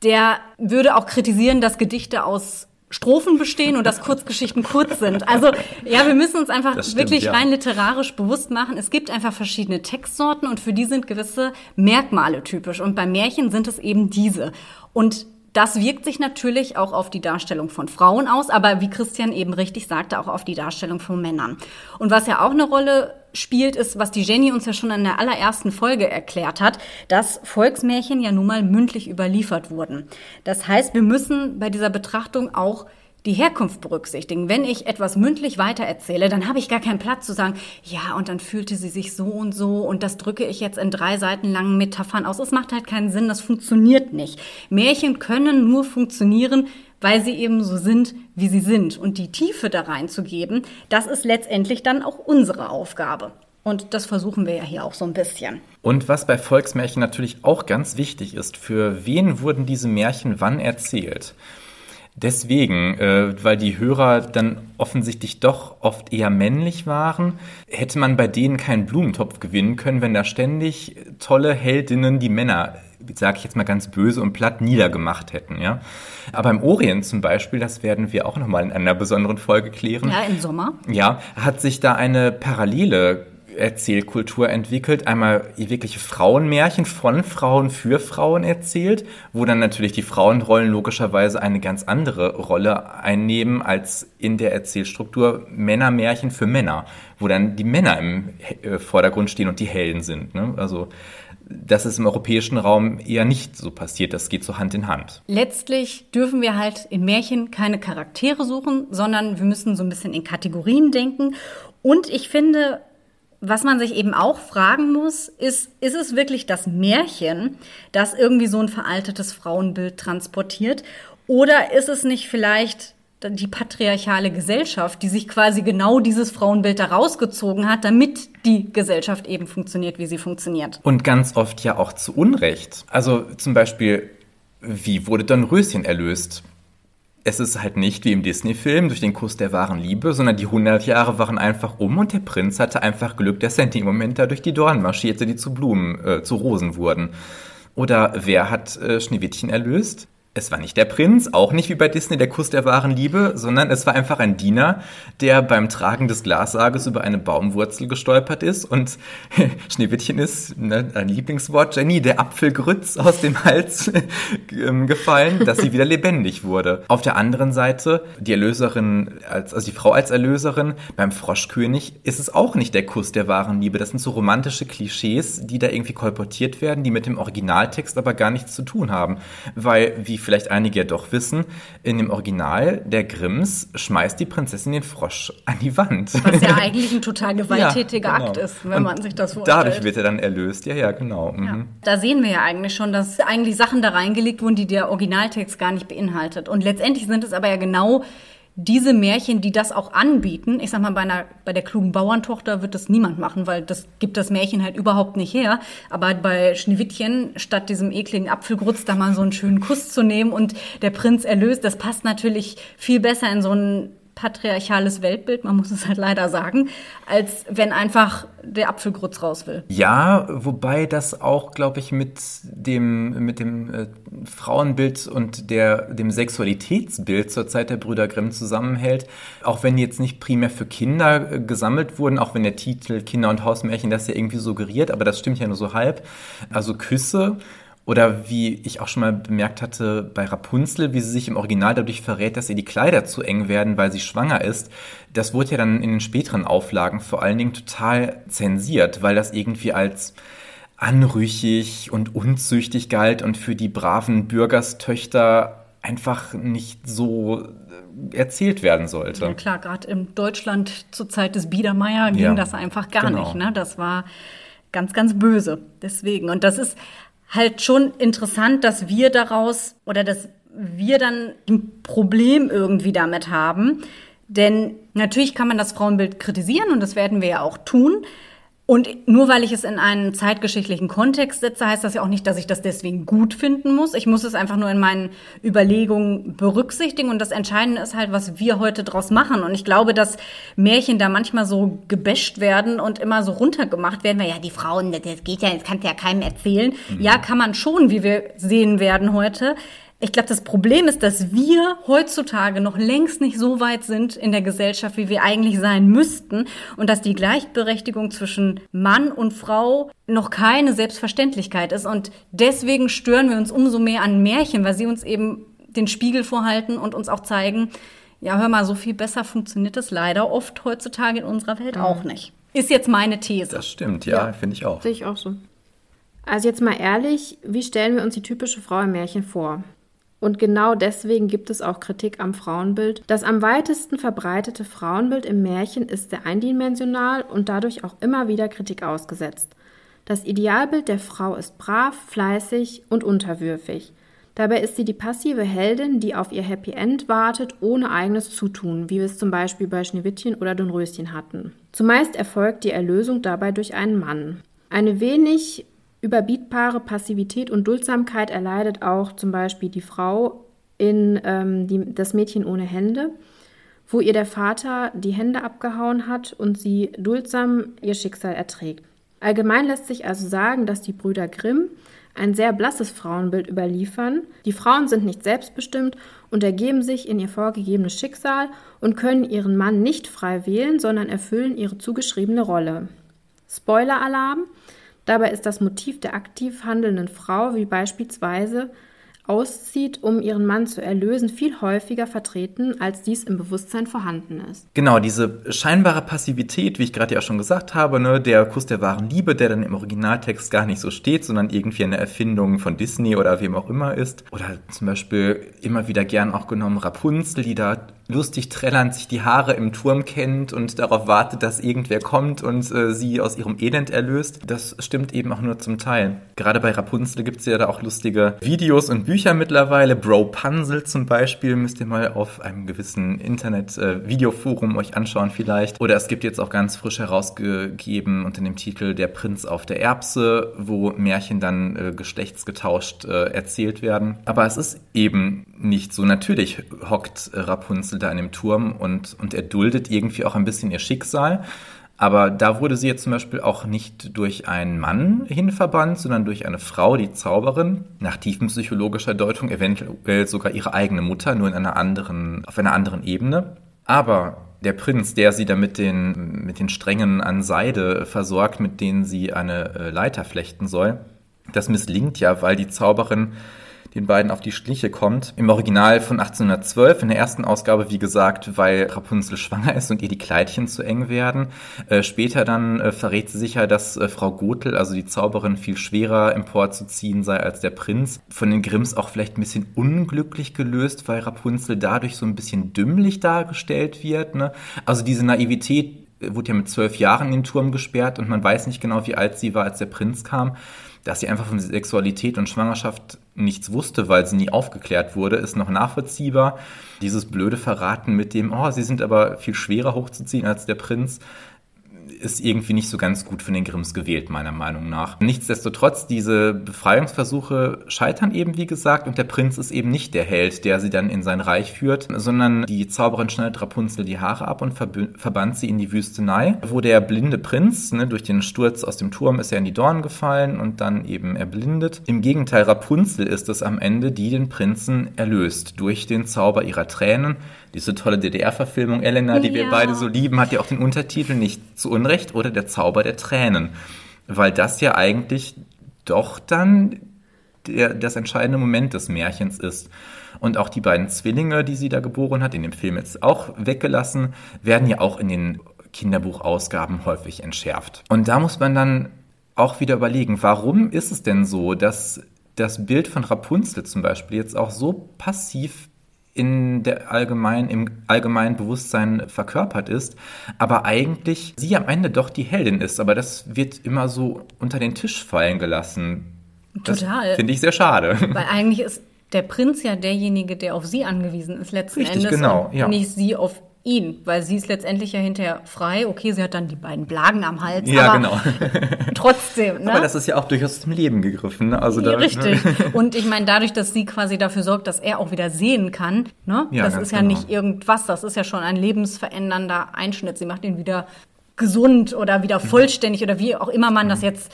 der würde auch kritisieren, dass Gedichte aus Strophen bestehen und dass Kurzgeschichten kurz sind. Also ja, wir müssen uns einfach stimmt, wirklich ja. rein literarisch bewusst machen. Es gibt einfach verschiedene Textsorten und für die sind gewisse Merkmale typisch. Und bei Märchen sind es eben diese. Und das wirkt sich natürlich auch auf die Darstellung von Frauen aus, aber wie Christian eben richtig sagte, auch auf die Darstellung von Männern. Und was ja auch eine Rolle spielt, ist, was die Jenny uns ja schon in der allerersten Folge erklärt hat, dass Volksmärchen ja nun mal mündlich überliefert wurden. Das heißt, wir müssen bei dieser Betrachtung auch die Herkunft berücksichtigen. Wenn ich etwas mündlich weitererzähle, dann habe ich gar keinen Platz zu sagen, ja, und dann fühlte sie sich so und so und das drücke ich jetzt in drei Seiten langen Metaphern aus. Es macht halt keinen Sinn, das funktioniert nicht. Märchen können nur funktionieren, weil sie eben so sind, wie sie sind. Und die Tiefe da reinzugeben, das ist letztendlich dann auch unsere Aufgabe. Und das versuchen wir ja hier auch so ein bisschen. Und was bei Volksmärchen natürlich auch ganz wichtig ist, für wen wurden diese Märchen wann erzählt? Deswegen, äh, weil die Hörer dann offensichtlich doch oft eher männlich waren, hätte man bei denen keinen Blumentopf gewinnen können, wenn da ständig tolle Heldinnen die Männer, sage ich jetzt mal ganz böse und platt, niedergemacht hätten. Ja? Aber im Orient zum Beispiel, das werden wir auch nochmal in einer besonderen Folge klären, Ja, im Sommer. ja, hat sich da eine parallele Erzählkultur entwickelt. Einmal wirkliche Frauenmärchen von Frauen für Frauen erzählt, wo dann natürlich die Frauenrollen logischerweise eine ganz andere Rolle einnehmen als in der Erzählstruktur Männermärchen für Männer, wo dann die Männer im äh, Vordergrund stehen und die Helden sind. Ne? Also das ist im europäischen Raum eher nicht so passiert. Das geht so Hand in Hand. Letztlich dürfen wir halt in Märchen keine Charaktere suchen, sondern wir müssen so ein bisschen in Kategorien denken. Und ich finde, was man sich eben auch fragen muss, ist, ist es wirklich das Märchen, das irgendwie so ein veraltetes Frauenbild transportiert? Oder ist es nicht vielleicht die patriarchale Gesellschaft, die sich quasi genau dieses Frauenbild da rausgezogen hat, damit die Gesellschaft eben funktioniert, wie sie funktioniert? Und ganz oft ja auch zu Unrecht. Also zum Beispiel, wie wurde Dornröschen erlöst? Es ist halt nicht wie im Disney-Film durch den Kuss der wahren Liebe, sondern die 100 Jahre waren einfach um und der Prinz hatte einfach Glück, dass er in dem Moment da durch die Dornen marschierte, die zu Blumen, äh, zu Rosen wurden. Oder wer hat äh, Schneewittchen erlöst? Es war nicht der Prinz, auch nicht wie bei Disney der Kuss der wahren Liebe, sondern es war einfach ein Diener, der beim Tragen des Glassarges über eine Baumwurzel gestolpert ist und Schneewittchen ist, ne, ein Lieblingswort, Jenny, der Apfelgrütz aus dem Hals ähm, gefallen, dass sie wieder lebendig wurde. Auf der anderen Seite, die Erlöserin, als, also die Frau als Erlöserin, beim Froschkönig ist es auch nicht der Kuss der wahren Liebe. Das sind so romantische Klischees, die da irgendwie kolportiert werden, die mit dem Originaltext aber gar nichts zu tun haben. Weil, wie vielleicht einige ja doch wissen, in dem Original der Grimms schmeißt die Prinzessin den Frosch an die Wand. Was ja eigentlich ein total gewalttätiger Ja, genau. Akt ist, wenn Und man sich das vorstellt. Dadurch wird er dann erlöst. Ja, ja, genau. Mhm. Ja. Da sehen wir ja eigentlich schon, dass eigentlich Sachen da reingelegt wurden, die der Originaltext gar nicht beinhaltet. Und letztendlich sind es aber ja genau diese Märchen, die das auch anbieten. Ich sag mal, bei, einer, bei der klugen Bauerntochter wird das niemand machen, weil das gibt das Märchen halt überhaupt nicht her. Aber bei Schneewittchen, statt diesem ekligen Apfelgrutz, da mal so einen schönen Kuss zu nehmen und der Prinz erlöst, das passt natürlich viel besser in so ein patriarchales Weltbild, man muss es halt leider sagen, als wenn einfach der Apfelgrutz raus will. Ja, wobei das auch, glaube ich, mit dem, mit dem äh, Frauenbild und der, dem Sexualitätsbild zur Zeit der Brüder Grimm zusammenhält. Auch wenn die jetzt nicht primär für Kinder äh, gesammelt wurden, auch wenn der Titel Kinder- und Hausmärchen das ja irgendwie suggeriert, aber das stimmt ja nur so halb. Also Küsse oder wie ich auch schon mal bemerkt hatte bei Rapunzel, wie sie sich im Original dadurch verrät, dass ihr die Kleider zu eng werden, weil sie schwanger ist. Das wurde ja dann in den späteren Auflagen vor allen Dingen total zensiert, weil das irgendwie als anrüchig und unzüchtig galt und für die braven Bürgerstöchter einfach nicht so äh, erzählt werden sollte. Ja klar, gerade in Deutschland zur Zeit des Biedermeier ging Ja, das einfach gar genau. nicht. Ne? Das war ganz, ganz böse. Deswegen. Und das ist halt schon interessant, dass wir daraus oder dass wir dann ein Problem irgendwie damit haben. Denn natürlich kann man das Frauenbild kritisieren und das werden wir ja auch tun. Und nur weil ich es in einen zeitgeschichtlichen Kontext setze, heißt das ja auch nicht, dass ich das deswegen gut finden muss. Ich muss es einfach nur in meinen Überlegungen berücksichtigen. Und das Entscheidende ist halt, was wir heute draus machen. Und ich glaube, dass Märchen da manchmal so gebäscht werden und immer so runtergemacht werden, weil ja, die Frauen, das geht ja, das kannst du ja keinem erzählen. Ja, kann man schon, wie wir sehen werden heute. Ich glaube, das Problem ist, dass wir heutzutage noch längst nicht so weit sind in der Gesellschaft, wie wir eigentlich sein müssten und dass die Gleichberechtigung zwischen Mann und Frau noch keine Selbstverständlichkeit ist. Und deswegen stören wir uns umso mehr an Märchen, weil sie uns eben den Spiegel vorhalten und uns auch zeigen, ja, hör mal, so viel besser funktioniert es leider oft heutzutage in unserer Welt auch nicht. Ist jetzt meine These. Das stimmt, ja, Ja. finde ich auch. Sehe ich auch so. Also jetzt mal ehrlich, wie stellen wir uns die typische Frau im Märchen vor? Und genau deswegen gibt es auch Kritik am Frauenbild. Das am weitesten verbreitete Frauenbild im Märchen ist sehr eindimensional und dadurch auch immer wieder Kritik ausgesetzt. Das Idealbild der Frau ist brav, fleißig und unterwürfig. Dabei ist sie die passive Heldin, die auf ihr Happy End wartet, ohne eigenes Zutun, wie wir es zum Beispiel bei Schneewittchen oder Dornröschen hatten. Zumeist erfolgt die Erlösung dabei durch einen Mann. Eine wenig überbietbare Passivität und Duldsamkeit erleidet auch zum Beispiel die Frau in ähm, die, Das Mädchen ohne Hände, wo ihr der Vater die Hände abgehauen hat und sie duldsam ihr Schicksal erträgt. Allgemein lässt sich also sagen, dass die Brüder Grimm ein sehr blasses Frauenbild überliefern. Die Frauen sind nicht selbstbestimmt und ergeben sich in ihr vorgegebenes Schicksal und können ihren Mann nicht frei wählen, sondern erfüllen ihre zugeschriebene Rolle. Spoiler-Alarm! Dabei ist das Motiv der aktiv handelnden Frau, wie beispielsweise auszieht, um ihren Mann zu erlösen, viel häufiger vertreten, als dies im Bewusstsein vorhanden ist. Genau, diese scheinbare Passivität, wie ich gerade ja auch schon gesagt habe, ne, der Kuss der wahren Liebe, der dann im Originaltext gar nicht so steht, sondern irgendwie eine Erfindung von Disney oder wem auch immer ist. Oder zum Beispiel immer wieder gern auch genommen Rapunzel, die da lustig trällernd sich die Haare im Turm kennt und darauf wartet, dass irgendwer kommt und äh, sie aus ihrem Elend erlöst. Das stimmt eben auch nur zum Teil. Gerade bei Rapunzel gibt es ja da auch lustige Videos und Bücher mittlerweile. Bro Pansel zum Beispiel müsst ihr mal auf einem gewissen Internet-Videoforum euch anschauen vielleicht. Oder es gibt jetzt auch ganz frisch herausgegeben unter dem Titel Der Prinz auf der Erbse, wo Märchen dann äh, geschlechtsgetauscht äh, erzählt werden. Aber es ist eben nicht so. Natürlich hockt äh, Rapunzel da in dem Turm und, und erduldet irgendwie auch ein bisschen ihr Schicksal. Aber da wurde sie jetzt zum Beispiel auch nicht durch einen Mann hinverbannt, sondern durch eine Frau, die Zauberin, nach tiefenpsychologischer Deutung eventuell sogar ihre eigene Mutter, nur in einer anderen, auf einer anderen Ebene. Aber der Prinz, der sie da mit den, mit den Strängen an Seide versorgt, mit denen sie eine äh, Leiter flechten soll, das misslingt ja, weil die Zauberin den beiden auf die Schliche kommt. Im Original von 1812, in der ersten Ausgabe, wie gesagt, weil Rapunzel schwanger ist und ihr die Kleidchen zu eng werden. Äh, später dann äh, verrät sie sicher, dass äh, Frau Gothel, also die Zauberin, viel schwerer emporzuziehen sei als der Prinz. Von den Grimms auch vielleicht ein bisschen unglücklich gelöst, weil Rapunzel dadurch so ein bisschen dümmlich dargestellt wird. Ne? Also diese Naivität wurde ja mit zwölf Jahren in den Turm gesperrt und man weiß nicht genau, wie alt sie war, als der Prinz kam dass sie einfach von Sexualität und Schwangerschaft nichts wusste, weil sie nie aufgeklärt wurde, ist noch nachvollziehbar. Dieses blöde Verraten mit dem, oh, sie sind aber viel schwerer hochzuziehen als der Prinz, ist irgendwie nicht so ganz gut für den Grimms gewählt, meiner Meinung nach. Nichtsdestotrotz, diese Befreiungsversuche scheitern eben, wie gesagt, und der Prinz ist eben nicht der Held, der sie dann in sein Reich führt, sondern die Zauberin schneidet Rapunzel die Haare ab und verbannt sie in die Wüstenei, wo der blinde Prinz, ne, durch den Sturz aus dem Turm ist er in die Dornen gefallen und dann eben erblindet. Im Gegenteil, Rapunzel ist es am Ende, die den Prinzen erlöst durch den Zauber ihrer Tränen, diese tolle DDR-Verfilmung Elena, die ja. wir beide so lieben, hat ja auch den Untertitel nicht zu Unrecht oder der Zauber der Tränen. Weil das ja eigentlich doch dann der, das entscheidende Moment des Märchens ist. Und auch die beiden Zwillinge, die sie da geboren hat, in dem Film jetzt auch weggelassen, werden ja auch in den Kinderbuchausgaben häufig entschärft. Und da muss man dann auch wieder überlegen, warum ist es denn so, dass das Bild von Rapunzel zum Beispiel jetzt auch so passiv in der allgemein, im allgemeinen Bewusstsein verkörpert ist, aber eigentlich sie am Ende doch die Heldin ist. Aber das wird immer so unter den Tisch fallen gelassen. Total. Finde ich sehr schade. Weil eigentlich ist der Prinz ja derjenige, der auf sie angewiesen ist letzten Richtig, Endes. Genau, ja. Nicht sie auf ihn, weil sie ist letztendlich ja hinterher frei. Okay, sie hat dann die beiden Blagen am Hals. Ja, genau. trotzdem. Ne? Aber das ist ja auch durchaus zum Leben gegriffen. Ne? Also ja, richtig. Ne? Und ich meine, dadurch, dass sie quasi dafür sorgt, dass er auch wieder sehen kann, ne? Ja, das ist ja genau. nicht irgendwas, das ist ja schon ein lebensverändernder Einschnitt. Sie macht ihn wieder gesund oder wieder vollständig oder wie auch immer man das jetzt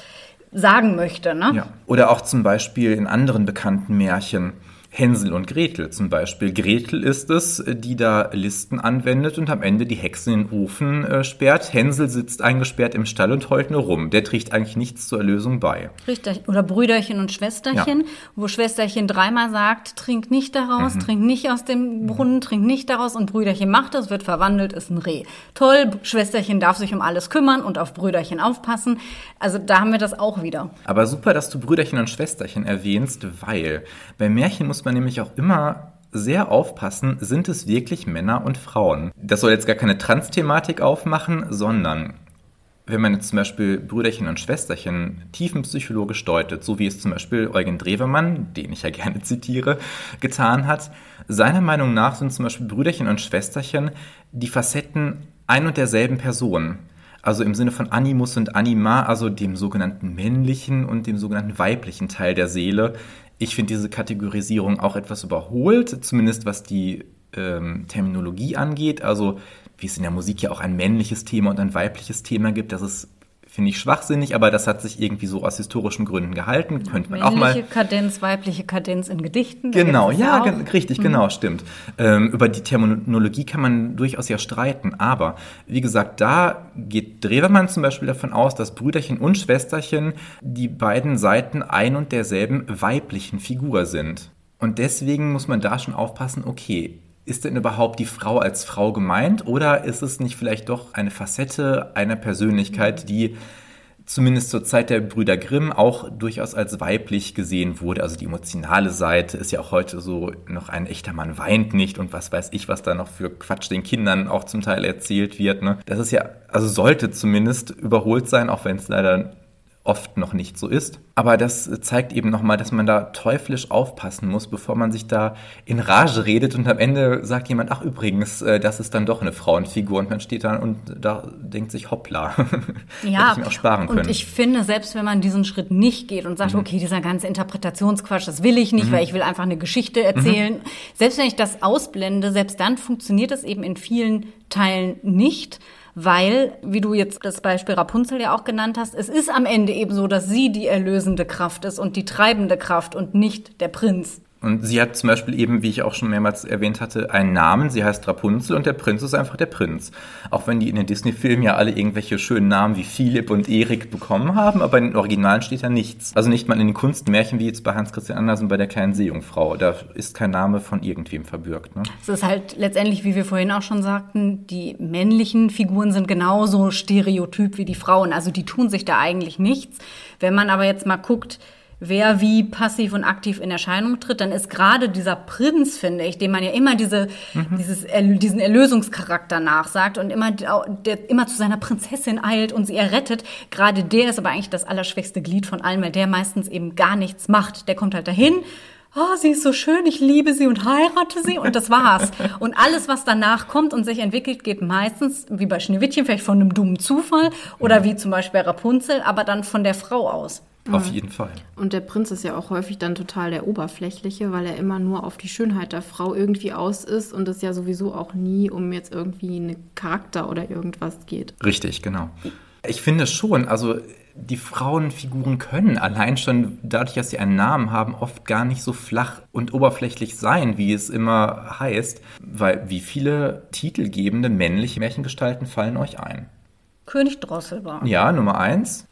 sagen möchte. Ne? Ja. Oder auch zum Beispiel in anderen bekannten Märchen Hänsel und Gretel zum Beispiel. Gretel ist es, die da Listen anwendet und am Ende die Hexe in den Ofen äh, sperrt. Hänsel sitzt eingesperrt im Stall und heult nur rum. Der trägt eigentlich nichts zur Erlösung bei. Richtig. Oder Brüderchen und Schwesterchen, ja. wo Schwesterchen dreimal sagt, trink nicht daraus, mhm. trink nicht aus dem Brunnen, trink nicht daraus und Brüderchen macht das, wird verwandelt, ist ein Reh. Toll, Schwesterchen darf sich um alles kümmern und auf Brüderchen aufpassen. Also da haben wir das auch wieder. Aber super, dass du Brüderchen und Schwesterchen erwähnst, weil bei Märchen muss man nämlich auch immer sehr aufpassen, sind es wirklich Männer und Frauen. Das soll jetzt gar keine Trans-Thematik aufmachen, sondern wenn man jetzt zum Beispiel Brüderchen und Schwesterchen tiefenpsychologisch deutet, so wie es zum Beispiel Eugen Drewermann, den ich ja gerne zitiere, getan hat, seiner Meinung nach sind zum Beispiel Brüderchen und Schwesterchen die Facetten ein und derselben Person. Also im Sinne von Animus und Anima, also dem sogenannten männlichen und dem sogenannten weiblichen Teil der Seele, ich finde diese Kategorisierung auch etwas überholt, zumindest was die ähm, Terminologie angeht. Also wie es in der Musik ja auch ein männliches Thema und ein weibliches Thema gibt, das ist finde ich schwachsinnig, aber das hat sich irgendwie so aus historischen Gründen gehalten. Könnte man auch mal. Männliche Kadenz, weibliche Kadenz in Gedichten. Genau, ja, richtig, mhm. genau, stimmt. Ähm, über die Terminologie kann man durchaus ja streiten, aber wie gesagt, da geht Drewermann zum Beispiel davon aus, dass Brüderchen und Schwesterchen die beiden Seiten ein und derselben weiblichen Figur sind. Und deswegen muss man da schon aufpassen, okay, ist denn überhaupt die Frau als Frau gemeint oder ist es nicht vielleicht doch eine Facette einer Persönlichkeit, die zumindest zur Zeit der Brüder Grimm auch durchaus als weiblich gesehen wurde. Also die emotionale Seite ist ja auch heute so noch ein echter Mann weint nicht und was weiß ich, was da noch für Quatsch den Kindern auch zum Teil erzählt wird. Ne? Das ist ja, also sollte zumindest überholt sein, auch wenn es leider oft noch nicht so ist. Aber das zeigt eben nochmal, dass man da teuflisch aufpassen muss, bevor man sich da in Rage redet und am Ende sagt jemand, ach übrigens, äh, das ist dann doch eine Frauenfigur und man steht da und da denkt sich, hoppla, ja, ich mir auch sparen können. Und ich finde, selbst wenn man diesen Schritt nicht geht und sagt, mhm. okay, dieser ganze Interpretationsquatsch, das will ich nicht, mhm. weil ich will einfach eine Geschichte erzählen. Mhm. Selbst wenn ich das ausblende, selbst dann funktioniert es eben in vielen Teilen nicht weil, wie du jetzt das Beispiel Rapunzel ja auch genannt hast, es ist am Ende eben so, dass sie die erlösende Kraft ist und die treibende Kraft und nicht der Prinz. Und sie hat zum Beispiel eben, wie ich auch schon mehrmals erwähnt hatte, einen Namen. Sie heißt Rapunzel und der Prinz ist einfach der Prinz. Auch wenn die in den Disney-Filmen ja alle irgendwelche schönen Namen wie Philipp und Erik bekommen haben, aber in den Originalen steht da nichts. Also nicht mal in den Kunstmärchen wie jetzt bei Hans Christian Andersen bei der kleinen Seejungfrau. Da ist kein Name von irgendwem verbürgt. Ne? Es ist halt letztendlich, wie wir vorhin auch schon sagten, die männlichen Figuren sind genauso stereotyp wie die Frauen. Also die tun sich da eigentlich nichts. Wenn man aber jetzt mal guckt, wer wie passiv und aktiv in Erscheinung tritt, dann ist gerade dieser Prinz, finde ich, dem man ja immer diese, mhm. dieses, diesen Erlösungscharakter nachsagt und immer, der immer zu seiner Prinzessin eilt und sie errettet, gerade der ist aber eigentlich das allerschwächste Glied von allen, weil der meistens eben gar nichts macht. Der kommt halt dahin, oh, sie ist so schön, ich liebe sie und heirate sie und das war's. Und alles, was danach kommt und sich entwickelt, geht meistens, wie bei Schneewittchen, vielleicht von einem dummen Zufall oder wie zum Beispiel bei Rapunzel, aber dann von der Frau aus. Auf jeden Fall. Und der Prinz ist ja auch häufig dann total der Oberflächliche, weil er immer nur auf die Schönheit der Frau irgendwie aus ist und es ja sowieso auch nie um jetzt irgendwie einen Charakter oder irgendwas geht. Richtig, genau. Ich finde schon, also die Frauenfiguren können allein schon dadurch, dass sie einen Namen haben, oft gar nicht so flach und oberflächlich sein, wie es immer heißt, weil wie viele titelgebende männliche Märchengestalten fallen euch ein? König Drosselbar. Ja, Nummer eins.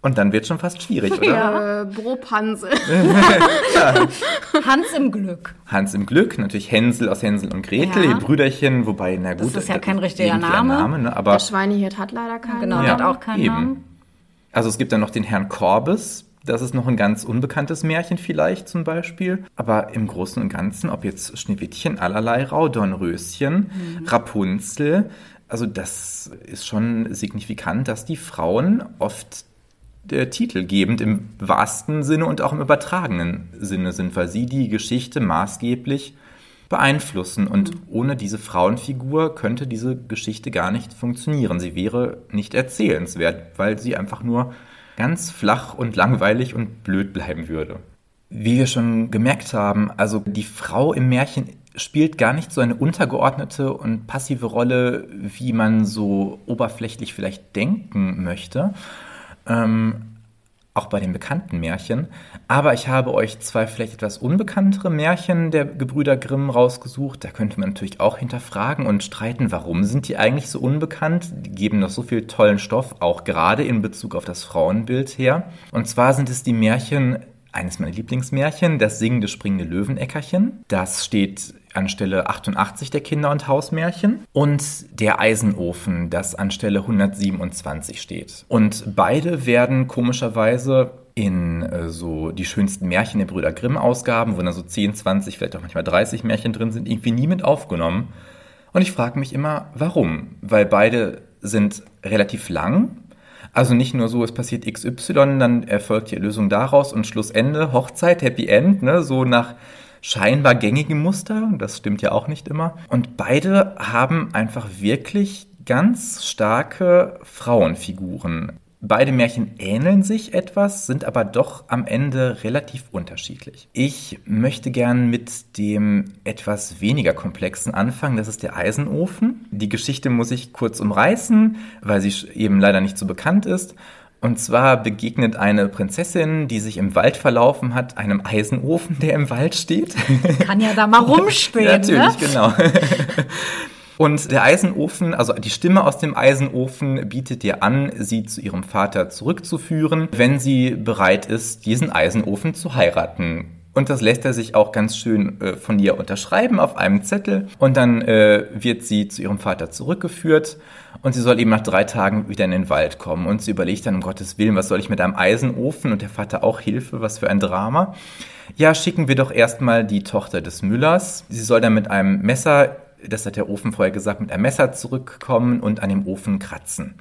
Und dann wird schon fast schwierig, oder? Ja, äh, Brobhansel. Hans im Glück. Hans im Glück, natürlich Hänsel aus Hänsel und Gretel, ja. ihr Brüderchen, wobei, na gut. Das ist ja kein richtiger Name. Name ne? aber Der Schweinehirt hat leider keinen Genau, ja, hat auch keinen eben. Namen. Also es gibt dann noch den Herrn Korbes, das ist noch ein ganz unbekanntes Märchen vielleicht zum Beispiel. Aber im Großen und Ganzen, ob jetzt Schneewittchen, allerlei Raudornröschen, mhm. Rapunzel, also das ist schon signifikant, dass die Frauen oft der titelgebend im wahrsten Sinne und auch im übertragenen Sinne sind, weil sie die Geschichte maßgeblich beeinflussen. Und ohne diese Frauenfigur könnte diese Geschichte gar nicht funktionieren. Sie wäre nicht erzählenswert, weil sie einfach nur ganz flach und langweilig und blöd bleiben würde. Wie wir schon gemerkt haben, also die Frau im Märchen spielt gar nicht so eine untergeordnete und passive Rolle, wie man so oberflächlich vielleicht denken möchte, ähm, auch bei den bekannten Märchen. Aber ich habe euch zwei vielleicht etwas unbekanntere Märchen der Gebrüder Grimm rausgesucht. Da könnte man natürlich auch hinterfragen und streiten, warum sind die eigentlich so unbekannt? Die geben noch so viel tollen Stoff, auch gerade in Bezug auf das Frauenbild her. Und zwar sind es die Märchen eines meiner Lieblingsmärchen, das singende springende Löweneckerchen. Das steht an Stelle 88 der Kinder- und Hausmärchen und der Eisenofen, das an Stelle 127 steht. Und beide werden komischerweise in äh, so die schönsten Märchen der Brüder Grimm Ausgaben, wo dann so 10, 20, vielleicht auch manchmal 30 Märchen drin sind, irgendwie nie mit aufgenommen. Und ich frage mich immer, warum? Weil beide sind relativ lang. Also nicht nur so, es passiert XY, dann erfolgt die Erlösung daraus und Schlussende, Hochzeit, Happy End, ne, so nach scheinbar gängige Muster, das stimmt ja auch nicht immer. Und beide haben einfach wirklich ganz starke Frauenfiguren. Beide Märchen ähneln sich etwas, sind aber doch am Ende relativ unterschiedlich. Ich möchte gern mit dem etwas weniger komplexen anfangen, das ist der Eisenofen. Die Geschichte muss ich kurz umreißen, weil sie eben leider nicht so bekannt ist. Und zwar begegnet eine Prinzessin, die sich im Wald verlaufen hat, einem Eisenofen, der im Wald steht. Kann ja da mal rumstehen. Natürlich, ne? genau. Und der Eisenofen, also die Stimme aus dem Eisenofen bietet ihr an, sie zu ihrem Vater zurückzuführen, wenn sie bereit ist, diesen Eisenofen zu heiraten. Und das lässt er sich auch ganz schön äh, von ihr unterschreiben auf einem Zettel. Und dann äh, wird sie zu ihrem Vater zurückgeführt und sie soll eben nach drei Tagen wieder in den Wald kommen. Und sie überlegt dann, um Gottes Willen, was soll ich mit einem Eisenofen? Und der Vater auch Hilfe, was für ein Drama. Ja, schicken wir doch erstmal die Tochter des Müllers. Sie soll dann mit einem Messer, das hat der Ofen vorher gesagt, mit einem Messer zurückkommen und an dem Ofen kratzen.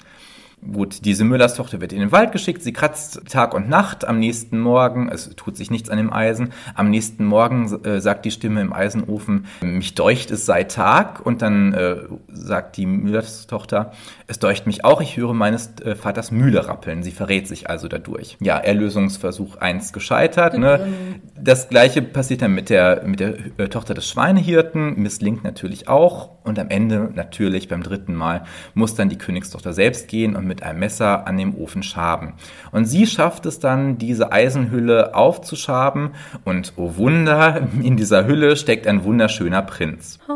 Gut, diese Müllers Tochter wird in den Wald geschickt, sie kratzt Tag und Nacht, am nächsten Morgen, es tut sich nichts an dem Eisen, am nächsten Morgen äh, sagt die Stimme im Eisenofen, mich deucht es sei Tag und dann äh, sagt die Müllers Tochter, es deucht mich auch, ich höre meines äh, Vaters Mühle rappeln, sie verrät sich also dadurch. Ja, Erlösungsversuch 1 gescheitert, ne? Das gleiche passiert dann mit der, mit der äh, Tochter des Schweinehirten, misslingt natürlich auch und am Ende natürlich beim dritten Mal muss dann die Königstochter selbst gehen und mit mit einem Messer an dem Ofen schaben. Und sie schafft es dann, diese Eisenhülle aufzuschaben und oh Wunder, in dieser Hülle steckt ein wunderschöner Prinz.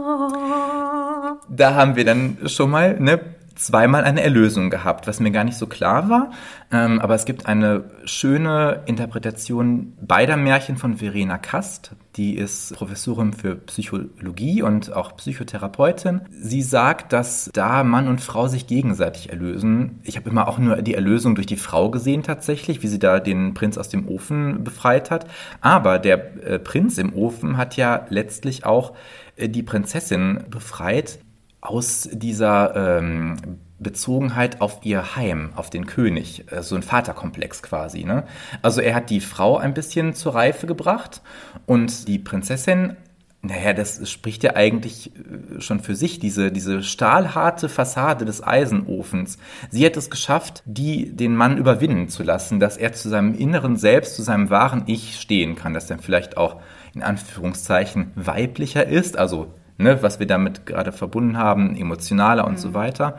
Da haben wir dann schon mal ne, zweimal eine Erlösung gehabt, was mir gar nicht so klar war. Ähm, aber es gibt eine schöne Interpretation beider Märchen von Verena Kast. Die ist Professorin für Psychologie und auch Psychotherapeutin. Sie sagt, dass da Mann und Frau sich gegenseitig erlösen. Ich habe immer auch nur die Erlösung durch die Frau gesehen tatsächlich, wie sie da den Prinz aus dem Ofen befreit hat. Aber der äh, Prinz im Ofen hat ja letztlich auch äh, die Prinzessin befreit, aus dieser ähm, Bezogenheit auf ihr Heim, auf den König, äh, so ein Vaterkomplex quasi. Ne? Also er hat die Frau ein bisschen zur Reife gebracht und die Prinzessin, naja, das spricht ja eigentlich äh, schon für sich, diese, diese stahlharte Fassade des Eisenofens. Sie hat es geschafft, die den Mann überwinden zu lassen, dass er zu seinem inneren Selbst, zu seinem wahren Ich stehen kann, dass er vielleicht auch in Anführungszeichen weiblicher ist, also ne, was wir damit gerade verbunden haben, emotionaler und mhm. so weiter.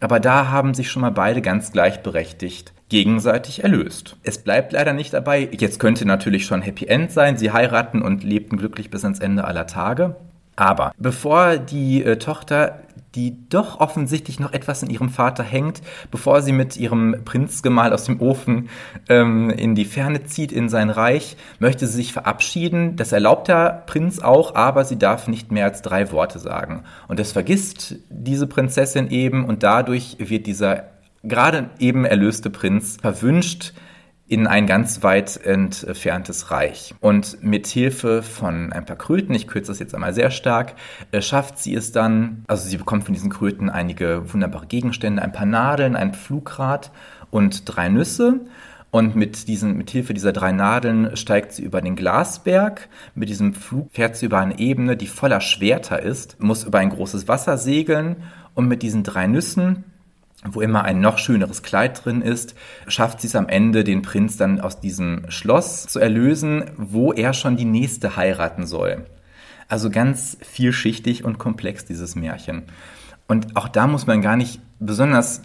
Aber da haben sich schon mal beide ganz gleichberechtigt gegenseitig erlöst. Es bleibt leider nicht dabei. Jetzt könnte natürlich schon Happy End sein. Sie heiraten und lebten glücklich bis ans Ende aller Tage. Aber bevor die äh, Tochter die doch offensichtlich noch etwas in ihrem Vater hängt, bevor sie mit ihrem Prinzgemahl aus dem Ofen ähm, in die Ferne zieht, in sein Reich, möchte sie sich verabschieden. Das erlaubt der Prinz auch, aber sie darf nicht mehr als drei Worte sagen. Und das vergisst diese Prinzessin eben und dadurch wird dieser gerade eben erlöste Prinz verwünscht, in ein ganz weit entferntes Reich. Und mit Hilfe von ein paar Kröten, ich kürze das jetzt einmal sehr stark, äh, schafft sie es dann, also sie bekommt von diesen Kröten einige wunderbare Gegenstände, ein paar Nadeln, ein Pflugrad und drei Nüsse. Und mit, diesen, mit Hilfe dieser drei Nadeln steigt sie über den Glasberg. Mit diesem Flug fährt sie über eine Ebene, die voller Schwerter ist, muss über ein großes Wasser segeln. Und mit diesen drei Nüssen wo immer ein noch schöneres Kleid drin ist, schafft sie es am Ende, den Prinz dann aus diesem Schloss zu erlösen, wo er schon die nächste heiraten soll. Also ganz vielschichtig und komplex dieses Märchen. Und auch da muss man gar nicht besonders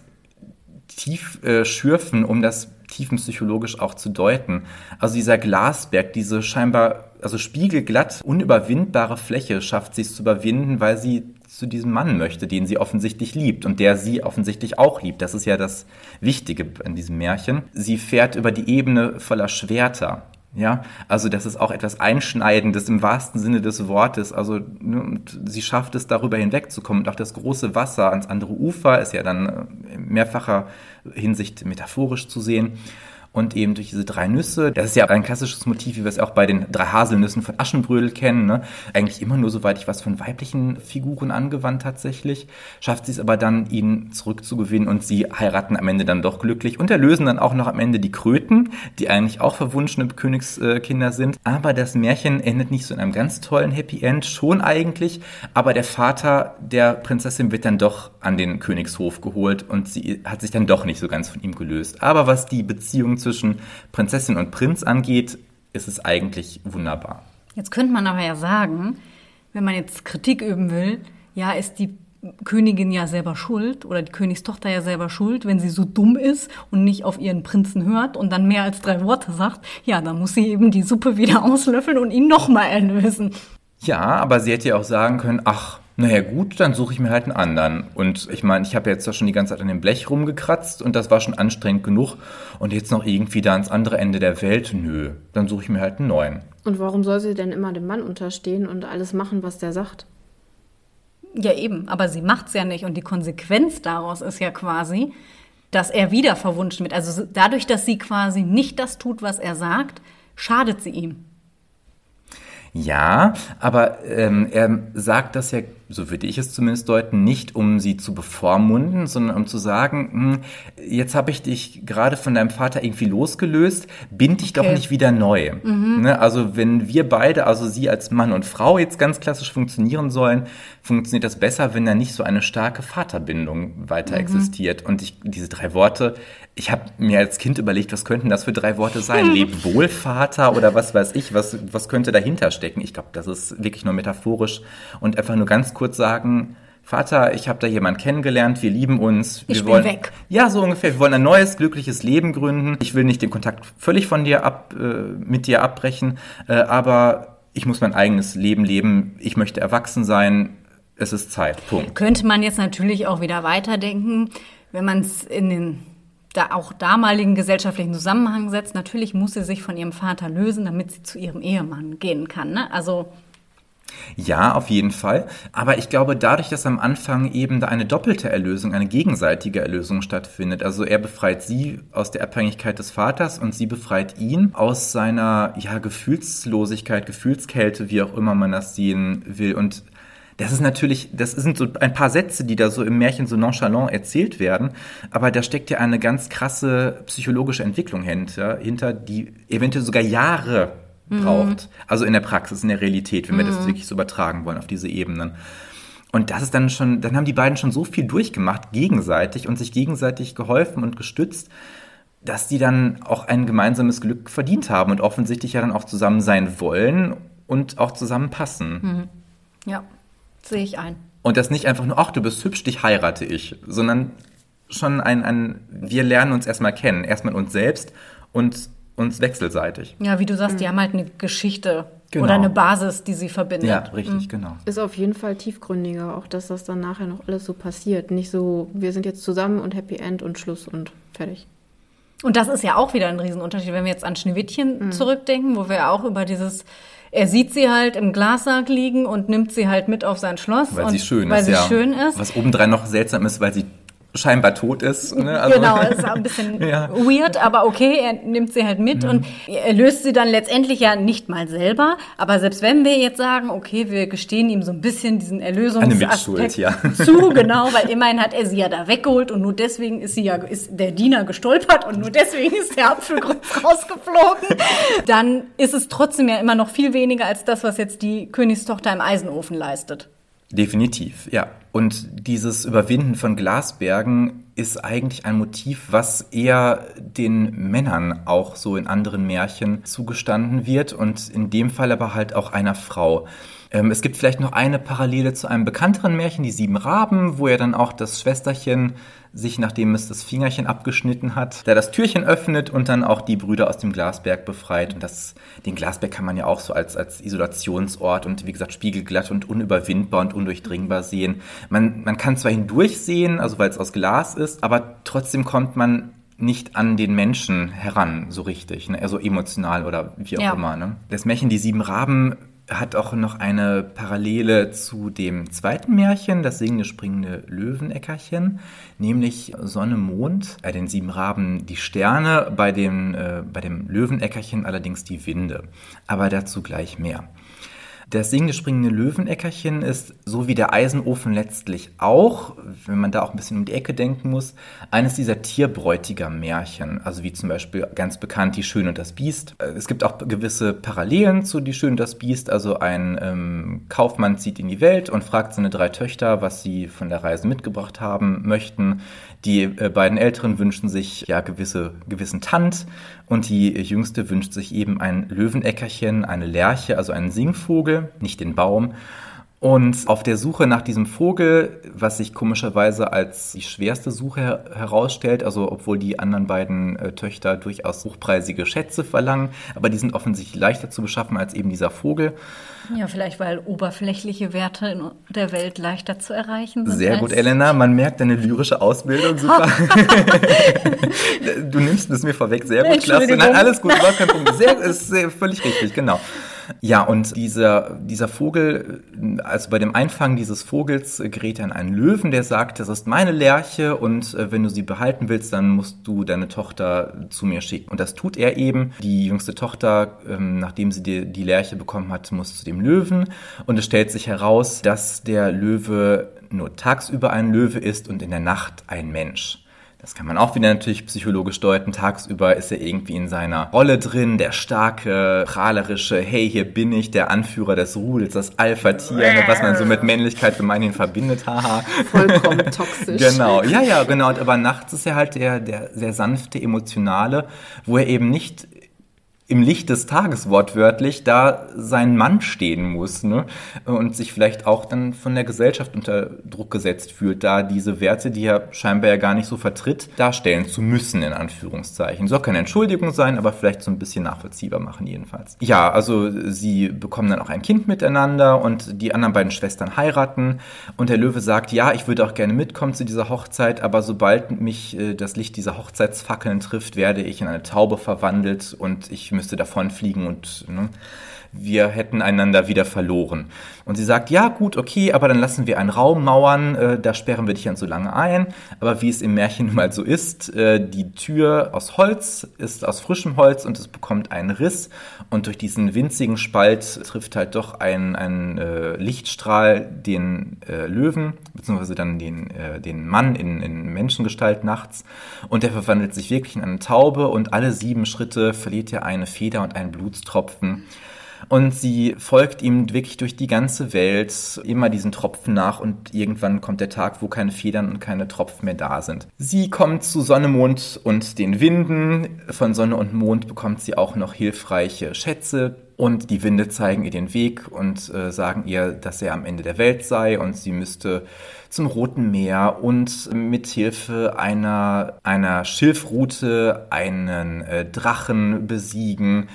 tief äh, schürfen, um das tiefenpsychologisch auch zu deuten. Also dieser Glasberg, diese scheinbar, also spiegelglatt, unüberwindbare Fläche schafft sie es zu überwinden, weil sie zu diesem Mann möchte, den sie offensichtlich liebt und der sie offensichtlich auch liebt. Das ist ja das Wichtige an diesem Märchen. Sie fährt über die Ebene voller Schwerter. Ja, also das ist auch etwas Einschneidendes im wahrsten Sinne des Wortes. Also ne, sie schafft es, darüber hinwegzukommen. Und auch das große Wasser ans andere Ufer ist ja dann in mehrfacher Hinsicht metaphorisch zu sehen und eben durch diese drei Nüsse. Das ist ja ein klassisches Motiv, wie wir es auch bei den drei Haselnüssen von Aschenbrödel kennen. Ne? Eigentlich immer nur, soweit ich was von weiblichen Figuren angewandt tatsächlich. Schafft sie es aber dann, ihn zurückzugewinnen und sie heiraten am Ende dann doch glücklich und erlösen dann auch noch am Ende die Kröten, die eigentlich auch verwunschene Königskinder sind. Aber das Märchen endet nicht so in einem ganz tollen Happy End, schon eigentlich. Aber der Vater der Prinzessin wird dann doch an den Königshof geholt und sie hat sich dann doch nicht so ganz von ihm gelöst. Aber was die Beziehung zwischen Prinzessin und Prinz angeht, ist es eigentlich wunderbar. Jetzt könnte man aber ja sagen, wenn man jetzt Kritik üben will, ja, ist die Königin ja selber schuld oder die Königstochter ja selber schuld, wenn sie so dumm ist und nicht auf ihren Prinzen hört und dann mehr als drei Worte sagt, ja, dann muss sie eben die Suppe wieder auslöffeln und ihn nochmal erlösen. Ja, aber sie hätte ja auch sagen können, ach, naja gut, dann suche ich mir halt einen anderen. Und ich meine, ich habe jetzt ja schon die ganze Zeit an dem Blech rumgekratzt und das war schon anstrengend genug. Und jetzt noch irgendwie da ans andere Ende der Welt, nö, dann suche ich mir halt einen neuen. Und warum soll sie denn immer dem Mann unterstehen und alles machen, was der sagt? Ja eben, aber sie macht's ja nicht und die Konsequenz daraus ist ja quasi, dass er wieder verwunschen wird. Also dadurch, dass sie quasi nicht das tut, was er sagt, schadet sie ihm. Ja, aber ähm, er sagt das ja, so würde ich es zumindest deuten, nicht um sie zu bevormunden, sondern um zu sagen, hm, jetzt habe ich dich gerade von deinem Vater irgendwie losgelöst, bind dich okay. doch nicht wieder neu. Mhm. Ne? Also wenn wir beide, also sie als Mann und Frau jetzt ganz klassisch funktionieren sollen, funktioniert das besser, wenn da nicht so eine starke Vaterbindung weiter mhm. existiert. Und ich, diese drei Worte, ich habe mir als Kind überlegt, was könnten das für drei Worte sein? Leb wohl, Vater oder was weiß ich, was, was könnte dahinter stecken? Ich glaube, das ist wirklich nur metaphorisch und einfach nur ganz kurz sagen, Vater, ich habe da jemanden kennengelernt, wir lieben uns. Ich wir bin wollen, weg. Ja, so ungefähr. Wir wollen ein neues, glückliches Leben gründen. Ich will nicht den Kontakt völlig von dir ab, äh, mit dir abbrechen, äh, aber ich muss mein eigenes Leben leben. Ich möchte erwachsen sein. Es ist Zeit. Punkt. Könnte man jetzt natürlich auch wieder weiterdenken, wenn man es in den da auch damaligen gesellschaftlichen Zusammenhang setzt. Natürlich muss sie sich von ihrem Vater lösen, damit sie zu ihrem Ehemann gehen kann. Ne? Also Ja, auf jeden Fall. Aber ich glaube, dadurch, dass am Anfang eben da eine doppelte Erlösung, eine gegenseitige Erlösung stattfindet, also er befreit sie aus der Abhängigkeit des Vaters und sie befreit ihn aus seiner ja, Gefühlslosigkeit, Gefühlskälte, wie auch immer man das sehen will. Und das ist natürlich, das sind so ein paar Sätze, die da so im Märchen so nonchalant erzählt werden, aber da steckt ja eine ganz krasse psychologische Entwicklung hinter, hinter die eventuell sogar Jahre braucht. Also in der Praxis, in der Realität, wenn wir das wirklich so übertragen wollen auf diese Ebenen. Und das ist dann schon, dann haben die beiden schon so viel durchgemacht, gegenseitig und sich gegenseitig geholfen und gestützt, dass die dann auch ein gemeinsames Glück verdient haben und offensichtlich ja dann auch zusammen sein wollen und auch zusammenpassen. ja, sehe ich ein. Und das nicht einfach nur, ach, du bist hübsch, dich heirate ich, sondern schon ein, ein wir lernen uns erstmal kennen, erstmal uns selbst und uns wechselseitig. Ja, wie du sagst, die haben halt eine Geschichte Genau. oder eine Basis, die sie verbindet. Ja, richtig, genau. Ist auf jeden Fall tiefgründiger, auch dass das dann nachher noch alles so passiert. Nicht so, wir sind jetzt zusammen und Happy End und Schluss und fertig. Und das ist ja auch wieder ein Riesenunterschied, wenn wir jetzt an Schneewittchen zurückdenken, wo wir ja auch über dieses, er sieht sie halt im Glassarg liegen und nimmt sie halt mit auf sein Schloss. Weil sie schön weil ist, sie ja. schön ist. Was obendrein noch seltsam ist, weil sie scheinbar tot ist. Ne? Also- genau, ist auch ein bisschen Ja. weird, aber okay, er nimmt sie halt mit und er löst sie dann letztendlich ja nicht mal selber. Aber selbst wenn wir jetzt sagen, okay, wir gestehen ihm so ein bisschen diesen Erlösungsaspekt ja. zu, genau, weil immerhin hat er sie ja da weggeholt und nur deswegen ist sie ja, ist der Diener gestolpert und nur deswegen ist der Apfelgrund rausgeflogen. Dann ist es trotzdem ja immer noch viel weniger als das, was jetzt die Königstochter im Eisenofen leistet. Definitiv, ja. Und dieses Überwinden von Glasbergen ist eigentlich ein Motiv, was eher den Männern auch so in anderen Märchen zugestanden wird und in dem Fall aber halt auch einer Frau. Ähm, es gibt vielleicht noch eine Parallele zu einem bekannteren Märchen, die Sieben Raben, wo ja dann auch das Schwesterchen sich, nachdem es das Fingerchen abgeschnitten hat, da das Türchen öffnet und dann auch die Brüder aus dem Glasberg befreit. Und das, den Glasberg kann man ja auch so als, als Isolationsort und wie gesagt spiegelglatt und unüberwindbar und undurchdringbar sehen. Man, man kann zwar hindurchsehen, also weil es aus Glas ist, aber trotzdem kommt man nicht an den Menschen heran, so richtig, ne? also emotional oder wie auch Ja. immer. Ne? Das Märchen Die Sieben Raben hat auch noch eine Parallele zu dem zweiten Märchen, das singende, springende Löweneckerchen, nämlich Sonne, Mond, bei den sieben Raben die Sterne, bei dem, äh, bei dem Löweneckerchen allerdings die Winde. Aber dazu gleich mehr. Das singende, springende Löweneckerchen ist, so wie der Eisenofen letztlich auch, wenn man da auch ein bisschen um die Ecke denken muss, eines dieser Tierbräutiger-Märchen. Also wie zum Beispiel ganz bekannt Die Schöne und das Biest. Äh, Es gibt auch gewisse Parallelen zu Die Schöne und das Biest. Also ein ähm, Kaufmann zieht in die Welt und fragt seine drei Töchter, was sie von der Reise mitgebracht haben möchten. Die äh, beiden Älteren wünschen sich ja gewisse, gewissen Tand und die jüngste wünscht sich eben ein Löweneckerchen, eine Lerche, also einen Singvogel, nicht den Baum. Und auf der Suche nach diesem Vogel, was sich komischerweise als die schwerste Suche her herausstellt, also obwohl die anderen beiden äh, Töchter durchaus hochpreisige Schätze verlangen, aber die sind offensichtlich leichter zu beschaffen als eben dieser Vogel. Ja, vielleicht weil oberflächliche Werte in der Welt leichter zu erreichen sind. Sehr gut, Elena. Man merkt deine lyrische Ausbildung super. du nimmst es mir vorweg. Sehr gut, klasse. Nein, alles gut, überhaupt kein Punkt. Sehr, ist sehr, völlig richtig, genau. Ja, und dieser, dieser Vogel, also bei dem Einfangen dieses Vogels äh, gerät er an einen Löwen, der sagt, das ist meine Lerche und äh, wenn du sie behalten willst, dann musst du deine Tochter zu mir schicken. Und das tut er eben. Die jüngste Tochter, ähm, nachdem sie die, die Lerche bekommen hat, muss zu dem Löwen. Und es stellt sich heraus, dass der Löwe nur tagsüber ein Löwe ist und in der Nacht ein Mensch. Das kann man auch wieder natürlich psychologisch deuten. Tagsüber ist er irgendwie in seiner Rolle drin, der starke, prahlerische, hey, hier bin ich, der Anführer des Rudels, das Alpha-Tier, ne, was man so mit Männlichkeit gemeinhin verbindet, haha. Vollkommen toxisch. Genau, ja, ja, genau. Und Aber nachts ist er halt der, der sehr sanfte, emotionale, wo er eben nicht im Licht des Tages wortwörtlich da sein Mann stehen muss ne? und sich vielleicht auch dann von der Gesellschaft unter Druck gesetzt fühlt, da diese Werte, die er scheinbar ja gar nicht so vertritt, darstellen zu müssen, in Anführungszeichen. Soll keine Entschuldigung sein, aber vielleicht so ein bisschen nachvollziehbar machen jedenfalls. Ja, also sie bekommen dann auch ein Kind miteinander und die anderen beiden Schwestern heiraten und der Löwe sagt, ja, ich würde auch gerne mitkommen zu dieser Hochzeit, aber sobald mich äh, das Licht dieser Hochzeitsfackeln trifft, werde ich in eine Taube verwandelt und ich müsste davonfliegen und ne, wir hätten einander wieder verloren. Und sie sagt, ja gut, okay, aber dann lassen wir einen Raum mauern, äh, da sperren wir dich dann so lange ein. Aber wie es im Märchen nun mal so ist, äh, die Tür aus Holz ist aus frischem Holz und es bekommt einen Riss und durch diesen winzigen Spalt trifft halt doch ein, ein äh, Lichtstrahl den äh, Löwen, beziehungsweise dann den, äh, den Mann in, in Menschengestalt nachts und der verwandelt sich wirklich in eine Taube und alle sieben Schritte verliert er eine Feder und einen Blutstropfen. Und sie folgt ihm wirklich durch die ganze Welt, immer diesen Tropfen nach und irgendwann kommt der Tag, wo keine Federn und keine Tropfen mehr da sind. Sie kommt zu Sonne, Mond und den Winden. Von Sonne und Mond bekommt sie auch noch hilfreiche Schätze, und die Winde zeigen ihr den Weg und äh, sagen ihr, dass er am Ende der Welt sei und sie müsste zum Roten Meer und mit Hilfe einer, einer Schilfrute einen äh, Drachen besiegen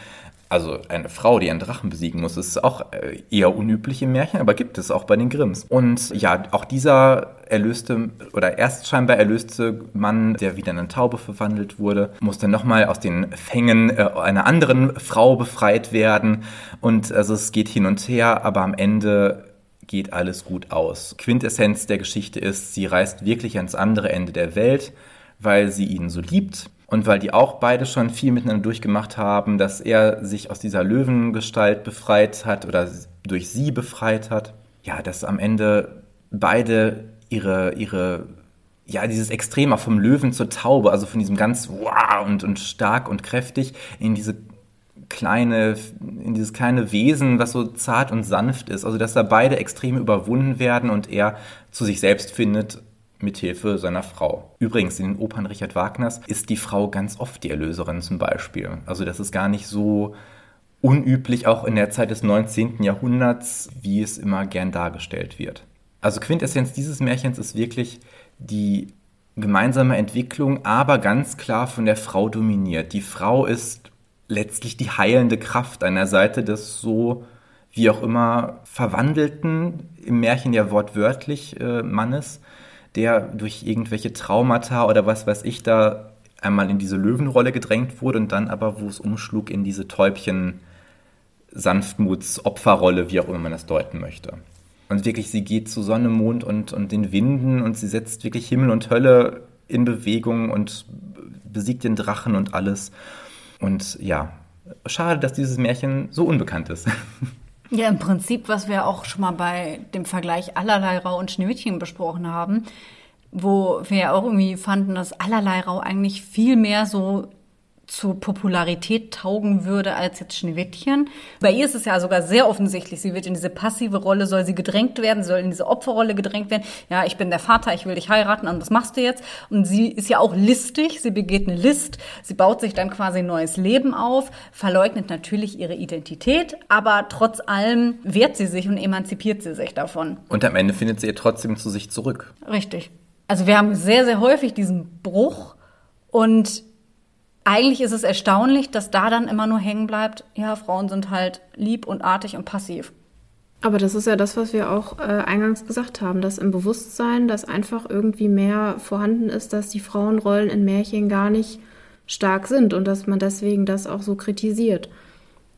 also eine Frau, die einen Drachen besiegen muss, ist auch äh, eher unüblich im Märchen, aber gibt es auch bei den Grimms. Und ja, auch dieser erlöste oder erst scheinbar erlöste Mann, der wieder in eine Taube verwandelt wurde, muss dann nochmal aus den Fängen äh, einer anderen Frau befreit werden. Und also es geht hin und her, aber am Ende geht alles gut aus. Quintessenz der Geschichte ist, sie reist wirklich ans andere Ende der Welt, weil sie ihn so liebt und weil die auch beide schon viel miteinander durchgemacht haben, dass er sich aus dieser Löwengestalt befreit hat oder durch sie befreit hat. Ja, dass am Ende beide ihre, ihre, ja, dieses Extremer vom Löwen zur Taube, also von diesem ganz wow und, und stark und kräftig in diese kleine, in dieses kleine Wesen, was so zart und sanft ist. Also, dass da beide Extreme überwunden werden und er zu sich selbst findet mithilfe seiner Frau. Übrigens, in den Opern Richard Wagners ist die Frau ganz oft die Erlöserin zum Beispiel. Also das ist gar nicht so unüblich, auch in der Zeit des 19. Jahrhunderts, wie es immer gern dargestellt wird. Also Quintessenz dieses Märchens ist wirklich die gemeinsame Entwicklung, aber ganz klar von der Frau dominiert. Die Frau ist letztlich die heilende Kraft an der Seite des so wie auch immer verwandelten, im Märchen ja wortwörtlich äh, Mannes der durch irgendwelche Traumata oder was weiß ich da einmal in diese Löwenrolle gedrängt wurde und dann aber, wo es umschlug, in diese Täubchen Sanftmuts-Opferrolle, wie auch immer man das deuten möchte. Und wirklich, sie geht zu Sonne, Mond und, und den Winden und sie setzt wirklich Himmel und Hölle in Bewegung und besiegt den Drachen und alles. Und ja, schade, dass dieses Märchen so unbekannt ist. Ja, im Prinzip, was wir auch schon mal bei dem Vergleich Allerlei Rau und Schneewittchen besprochen haben, wo wir ja auch irgendwie fanden, dass Allerlei Rau eigentlich viel mehr so zur Popularität taugen würde als jetzt Schneewittchen. Bei ihr ist es ja sogar sehr offensichtlich. Sie wird in diese passive Rolle, soll sie gedrängt werden, soll in diese Opferrolle gedrängt werden. Ja, ich bin der Vater, ich will dich heiraten und das machst du jetzt. Und sie ist ja auch listig, sie begeht eine List, sie baut sich dann quasi ein neues Leben auf, verleugnet natürlich ihre Identität, aber trotz allem wehrt sie sich und emanzipiert sie sich davon. Und am Ende findet sie ihr trotzdem zu sich zurück. Richtig. Also wir haben sehr, sehr häufig diesen Bruch und eigentlich ist es erstaunlich, dass da dann immer nur hängen bleibt, ja, Frauen sind halt lieb und artig und passiv. Aber das ist ja das, was wir auch äh, eingangs gesagt haben, dass im Bewusstsein, dass einfach irgendwie mehr vorhanden ist, dass die Frauenrollen in Märchen gar nicht stark sind und dass man deswegen das auch so kritisiert.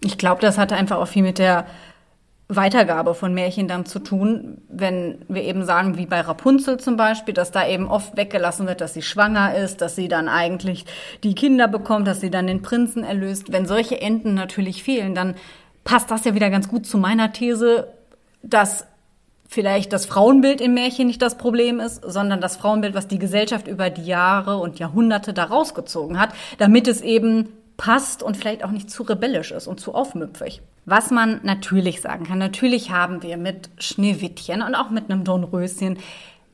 Ich glaube, das hatte einfach auch viel mit der Weitergabe von Märchen dann zu tun, wenn wir eben sagen, wie bei Rapunzel zum Beispiel, dass da eben oft weggelassen wird, dass sie schwanger ist, dass sie dann eigentlich die Kinder bekommt, dass sie dann den Prinzen erlöst. Wenn solche Enden natürlich fehlen, dann passt das ja wieder ganz gut zu meiner These, dass vielleicht das Frauenbild im Märchen nicht das Problem ist, sondern das Frauenbild, was die Gesellschaft über die Jahre und Jahrhunderte da rausgezogen hat, damit es eben passt und vielleicht auch nicht zu rebellisch ist und zu aufmüpfig. Was man natürlich sagen kann, natürlich haben wir mit Schneewittchen und auch mit einem Dornröschen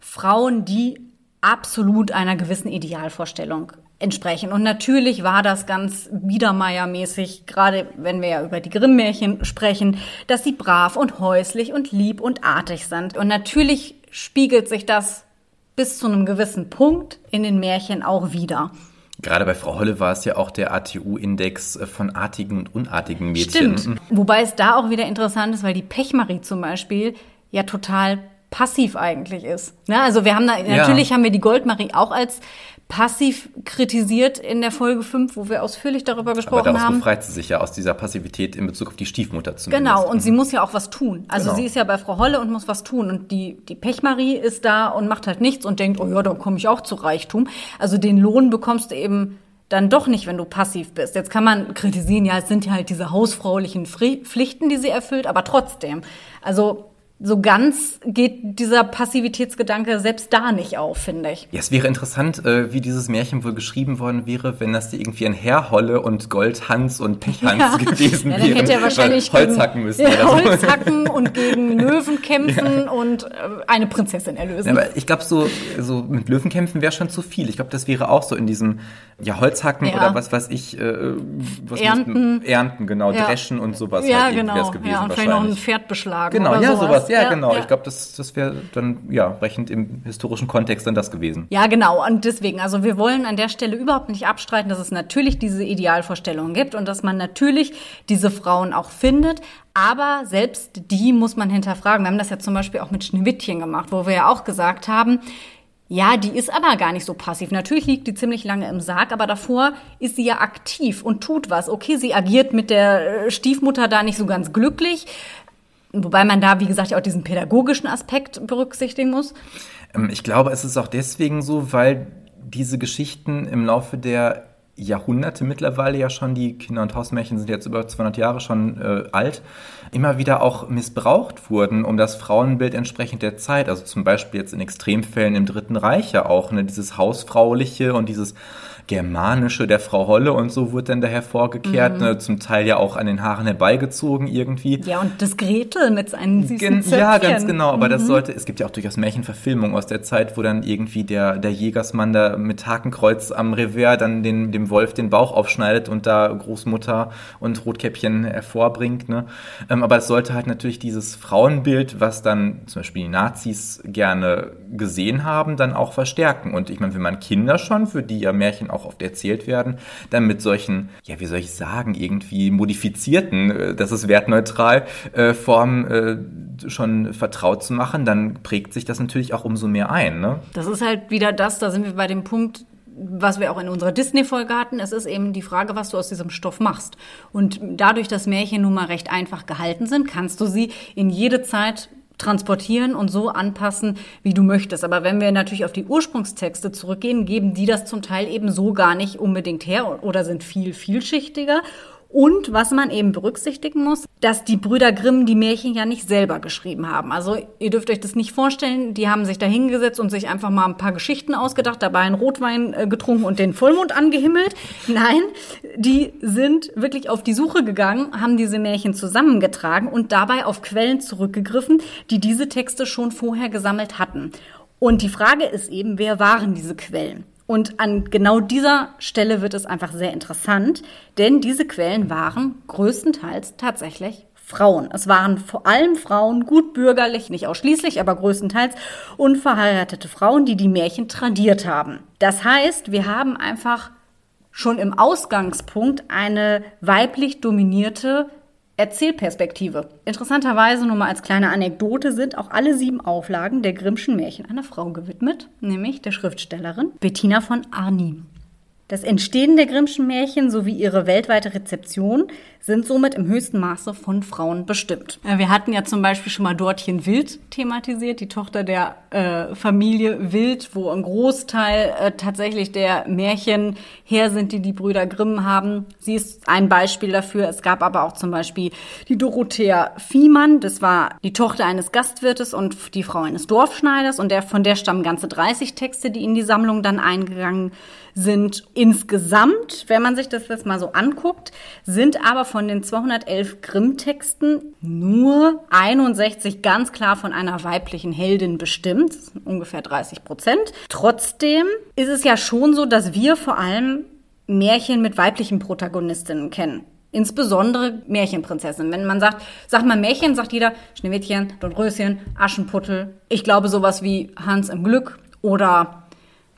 Frauen, die absolut einer gewissen Idealvorstellung entsprechen. Und natürlich war das ganz Biedermeier-mäßig, gerade wenn wir ja über die Grimm-Märchen sprechen, dass sie brav und häuslich und lieb und artig sind. Und natürlich spiegelt sich das bis zu einem gewissen Punkt in den Märchen auch wieder. Gerade bei Frau Holle war es ja auch der ATU-Index von artigen und unartigen Mädchen. Stimmt. Wobei es da auch wieder interessant ist, weil die Pechmarie zum Beispiel ja total passiv eigentlich ist. Ne? Also wir haben da, Ja. natürlich haben wir die Goldmarie auch als passiv kritisiert in der Folge 5, wo wir ausführlich darüber Aber gesprochen daraus haben. befreit sie sich ja aus dieser Passivität in Bezug auf die Stiefmutter zumindest. Genau, und sie muss ja auch was tun. Also Genau. sie ist ja bei Frau Holle und muss was tun. Und die, die Pechmarie ist da und macht halt nichts und denkt, oh ja, da komme ich auch zu Reichtum. Also den Lohn bekommst du eben dann doch nicht, wenn du passiv bist. Jetzt kann man kritisieren, ja, es sind ja halt diese hausfraulichen Pflichten, die sie erfüllt, aber trotzdem. Also so ganz geht dieser Passivitätsgedanke selbst da nicht auf, finde ich. Ja, es wäre interessant, äh, wie dieses Märchen wohl geschrieben worden wäre, wenn das irgendwie ein Herr Holle und Goldhans und Pechhans gewesen ja, wäre. dann hätte er wahrscheinlich Holz hacken müssen Ja, so. Holz hacken und gegen Löwen kämpfen und äh, eine Prinzessin erlösen. Ja, aber ich glaube, so, so mit Löwenkämpfen wäre schon zu viel. Ich glaube, das wäre auch so in diesem ja, Holzhacken Ja. oder was weiß ich. Äh, was Ernten. Ernten, genau. Ja. Dreschen und sowas. ja, halt genau. gewesen ja, und vielleicht noch ein. Pferd beschlagen. Genau, oder ja, sowas. sowas. Ja, Ja, genau. ja. Ich glaube, das, das wäre dann, ja, brechend im historischen Kontext dann das gewesen. Ja, genau. Und deswegen, also wir wollen an der Stelle überhaupt nicht abstreiten, dass es natürlich diese Idealvorstellungen gibt und dass man natürlich diese Frauen auch findet. Aber selbst die muss man hinterfragen. Wir haben das ja zum Beispiel auch mit Schneewittchen gemacht, wo wir ja auch gesagt haben, ja, die ist aber gar nicht so passiv. Natürlich liegt die ziemlich lange im Sarg, aber davor ist sie ja aktiv und tut was. Okay, sie agiert mit der äh, Stiefmutter da nicht so ganz glücklich. Wobei man da, wie gesagt, ja auch diesen pädagogischen Aspekt berücksichtigen muss. Ähm, Ich glaube, es ist auch deswegen so, weil diese Geschichten im Laufe der Jahrhunderte mittlerweile ja schon, die Kinder- und Hausmärchen sind jetzt über 200 Jahre schon äh, alt, immer wieder auch missbraucht wurden, um das Frauenbild entsprechend der Zeit, also zum Beispiel jetzt in Extremfällen im Dritten Reich ja auch, ne, dieses Hausfrauliche und dieses Germanische der Frau Holle und so wird dann da hervorgekehrt, ne, zum Teil ja auch an den Haaren herbeigezogen irgendwie. Ja, und das Gretel mit seinen süßen Gen Zöpfchen. ja, ganz genau. Aber das sollte, es gibt ja auch durchaus Märchenverfilmungen aus der Zeit, wo dann irgendwie der, der Jägersmann da mit Hakenkreuz am Revers dann den, dem Wolf den Bauch aufschneidet und da Großmutter und Rotkäppchen hervorbringt. Ne? Ähm, aber es sollte halt natürlich dieses Frauenbild, was dann zum Beispiel die Nazis gerne gesehen haben, dann auch verstärken. Und ich meine, wenn man Kinder schon, für die ja Märchen auch oft erzählt werden, dann mit solchen, ja, wie soll ich sagen, irgendwie modifizierten, äh, das ist wertneutral, äh, Formen äh, schon vertraut zu machen, dann prägt sich das natürlich auch umso mehr ein. Ne? Das ist halt wieder das, da sind wir bei dem Punkt, was wir auch in unserer Disney-Folge hatten. Es ist eben die Frage, was du aus diesem Stoff machst. Und dadurch, dass Märchen nun mal recht einfach gehalten sind, kannst du sie in jede Zeit transportieren und so anpassen, wie du möchtest. Aber wenn wir natürlich auf die Ursprungstexte zurückgehen, geben die das zum Teil eben so gar nicht unbedingt her oder sind viel vielschichtiger. Und was man eben berücksichtigen muss, dass die Brüder Grimm die Märchen ja nicht selber geschrieben haben. Also ihr dürft euch das nicht vorstellen, die haben sich da hingesetzt und sich einfach mal ein paar Geschichten ausgedacht, dabei einen Rotwein äh, getrunken und den Vollmond angehimmelt. Nein, die sind wirklich auf die Suche gegangen, haben diese Märchen zusammengetragen und dabei auf Quellen zurückgegriffen, die diese Texte schon vorher gesammelt hatten. Und die Frage ist eben, wer waren diese Quellen? Und an genau dieser Stelle wird es einfach sehr interessant, denn diese Quellen waren größtenteils tatsächlich Frauen. Es waren vor allem Frauen, gut bürgerlich, nicht ausschließlich, aber größtenteils unverheiratete Frauen, die die Märchen tradiert haben. Das heißt, wir haben einfach schon im Ausgangspunkt eine weiblich dominierte Erzählperspektive. Interessanterweise, nur mal als kleine Anekdote, sind auch alle sieben Auflagen der Grimmschen Märchen einer Frau gewidmet, nämlich der Schriftstellerin Bettina von Arnim. Das Entstehen der Grimmschen Märchen sowie ihre weltweite Rezeption sind somit im höchsten Maße von Frauen bestimmt. Äh, Wir hatten ja zum Beispiel schon mal Dortchen Wild thematisiert, die Tochter der äh, Familie Wild, wo ein Großteil äh, tatsächlich der Märchen her sind, die die Brüder Grimm haben. Sie ist ein Beispiel dafür. Es gab aber auch zum Beispiel die Dorothea Viehmann, das war die Tochter eines Gastwirtes und die Frau eines Dorfschneiders und der, von der stammen ganze 30 Texte, die in die Sammlung dann eingegangen sind. Insgesamt, wenn man sich das jetzt mal so anguckt, sind aber von den 211 Grimm-Texten nur 61 ganz klar von einer weiblichen Heldin bestimmt, ungefähr 30 Prozent. Trotzdem ist es ja schon so, dass wir vor allem Märchen mit weiblichen Protagonistinnen kennen. Insbesondere Märchenprinzessinnen. Wenn man sagt, sag mal Märchen, sagt jeder Schneewittchen, Dornröschen, Aschenputtel. Ich glaube sowas wie Hans im Glück oder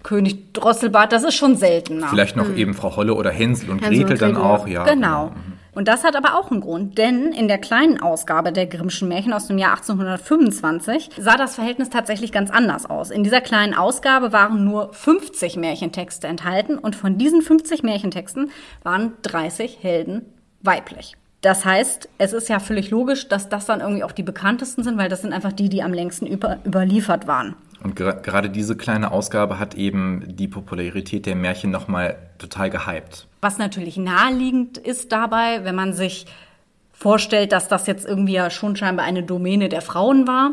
König Drosselbart, das ist schon seltener. Vielleicht noch mhm. eben Frau Holle oder Hänsel und Hänsel Gretel und dann auch, ja. Genau. Und das hat aber auch einen Grund, denn in der kleinen Ausgabe der Grimmschen Märchen aus dem Jahr 1825 sah das Verhältnis tatsächlich ganz anders aus. In dieser kleinen Ausgabe waren nur 50 Märchentexte enthalten und von diesen 50 Märchentexten waren 30 Helden weiblich. Das heißt, es ist ja völlig logisch, dass das dann irgendwie auch die bekanntesten sind, weil das sind einfach die, die am längsten über, überliefert waren. Und gerade diese kleine Ausgabe hat eben die Popularität der Märchen nochmal total gehypt. Was natürlich naheliegend ist dabei, wenn man sich vorstellt, dass das jetzt irgendwie ja schon scheinbar eine Domäne der Frauen war,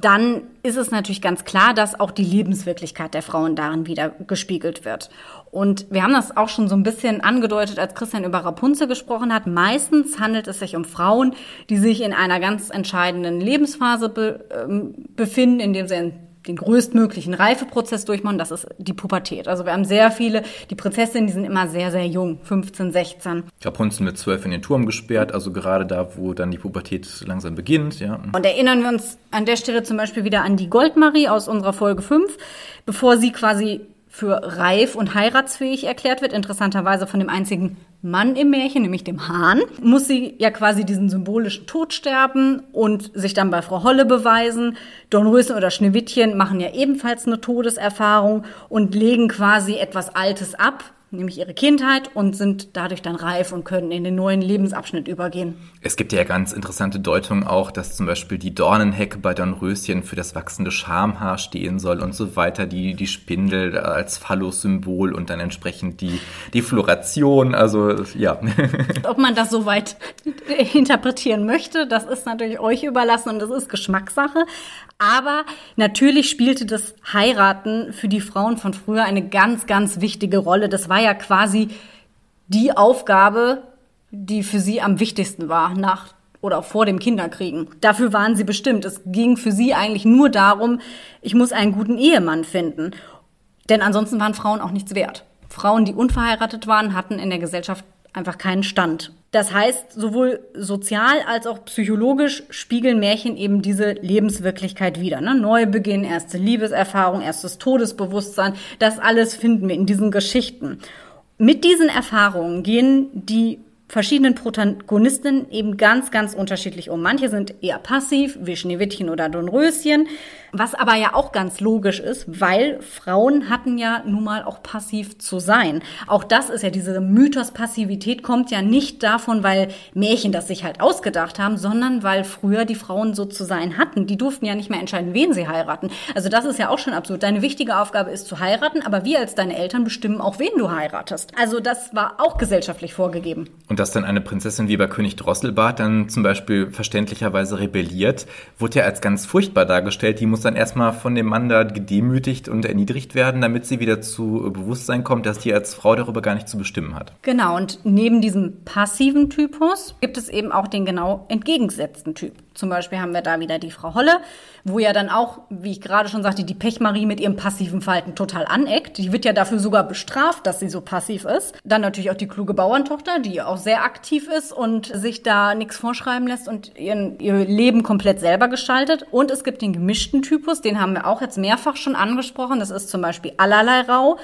dann ist es natürlich ganz klar, dass auch die Lebenswirklichkeit der Frauen darin wieder gespiegelt wird. Und wir haben das auch schon so ein bisschen angedeutet, als Christian über Rapunzel gesprochen hat. Meistens handelt es sich um Frauen, die sich in einer ganz entscheidenden Lebensphase be, äh, befinden, indem sie den größtmöglichen Reifeprozess durchmachen, das ist die Pubertät. Also wir haben sehr viele, die Prinzessinnen, die sind immer sehr, sehr jung, 15, 16. Rapunzel mit zwölf in den Turm gesperrt, also gerade da, wo dann die Pubertät langsam beginnt, ja. Und erinnern wir uns an der Stelle zum Beispiel wieder an die Goldmarie aus unserer Folge 5, bevor sie quasi für reif und heiratsfähig erklärt wird, interessanterweise von dem einzigen Mann im Märchen, nämlich dem Hahn, muss sie ja quasi diesen symbolischen Tod sterben und sich dann bei Frau Holle beweisen. Dornröschen oder Schneewittchen machen ja ebenfalls eine Todeserfahrung und legen quasi etwas Altes ab, nämlich ihre Kindheit und sind dadurch dann reif und können in den neuen Lebensabschnitt übergehen. Es gibt ja ganz interessante Deutungen auch, dass zum Beispiel die Dornenhecke bei Dornröschen für das wachsende Schamhaar stehen soll und so weiter, die, die Spindel als Phallus-Symbol und dann entsprechend die, die Floration, also ja. Ob man das so weit interpretieren möchte, das ist natürlich euch überlassen und das ist Geschmackssache. Aber natürlich spielte das Heiraten für die Frauen von früher eine ganz, ganz wichtige Rolle. Das war ja quasi die Aufgabe, die für sie am wichtigsten war nach oder vor dem Kinderkriegen. Dafür waren sie bestimmt. Es ging für sie eigentlich nur darum, ich muss einen guten Ehemann finden. Denn ansonsten waren Frauen auch nichts wert. Frauen, die unverheiratet waren, hatten in der Gesellschaft einfach keinen Stand. Das heißt, sowohl sozial als auch psychologisch spiegeln Märchen eben diese Lebenswirklichkeit wieder. Ne? Neubeginn, erste Liebeserfahrung, erstes Todesbewusstsein, das alles finden wir in diesen Geschichten. Mit diesen Erfahrungen gehen die verschiedenen Protagonisten eben ganz, ganz unterschiedlich um. Manche sind eher passiv, wie Schneewittchen oder Dornröschen, was aber ja auch ganz logisch ist, weil Frauen hatten ja nun mal auch passiv zu sein. Auch das ist ja diese Mythos Passivität kommt ja nicht davon, weil Märchen das sich halt ausgedacht haben, sondern weil früher die Frauen so zu sein hatten. Die durften ja nicht mehr entscheiden, wen sie heiraten. Also das ist ja auch schon absurd. Deine wichtige Aufgabe ist zu heiraten, aber wir als deine Eltern bestimmen auch, wen du heiratest. Also das war auch gesellschaftlich vorgegeben. Und dass dann eine Prinzessin wie bei König Drosselbart dann zum Beispiel verständlicherweise rebelliert, wurde ja als ganz furchtbar dargestellt. Die muss dann erstmal von dem Mann da gedemütigt und erniedrigt werden, damit sie wieder zu Bewusstsein kommt, dass die als Frau darüber gar nicht zu bestimmen hat. Genau, und neben diesem passiven Typus gibt es eben auch den genau entgegengesetzten Typ. Zum Beispiel haben wir da wieder die Frau Holle, wo ja dann auch, wie ich gerade schon sagte, die Pechmarie mit ihrem passiven Verhalten total aneckt. Die wird ja dafür sogar bestraft, dass sie so passiv ist. Dann natürlich auch die kluge Bauerntochter, die auch sehr aktiv ist und sich da nichts vorschreiben lässt und ihren, ihr Leben komplett selber gestaltet. Und es gibt den gemischten Typus, den haben wir auch jetzt mehrfach schon angesprochen. Das ist zum Beispiel Allerlei Rau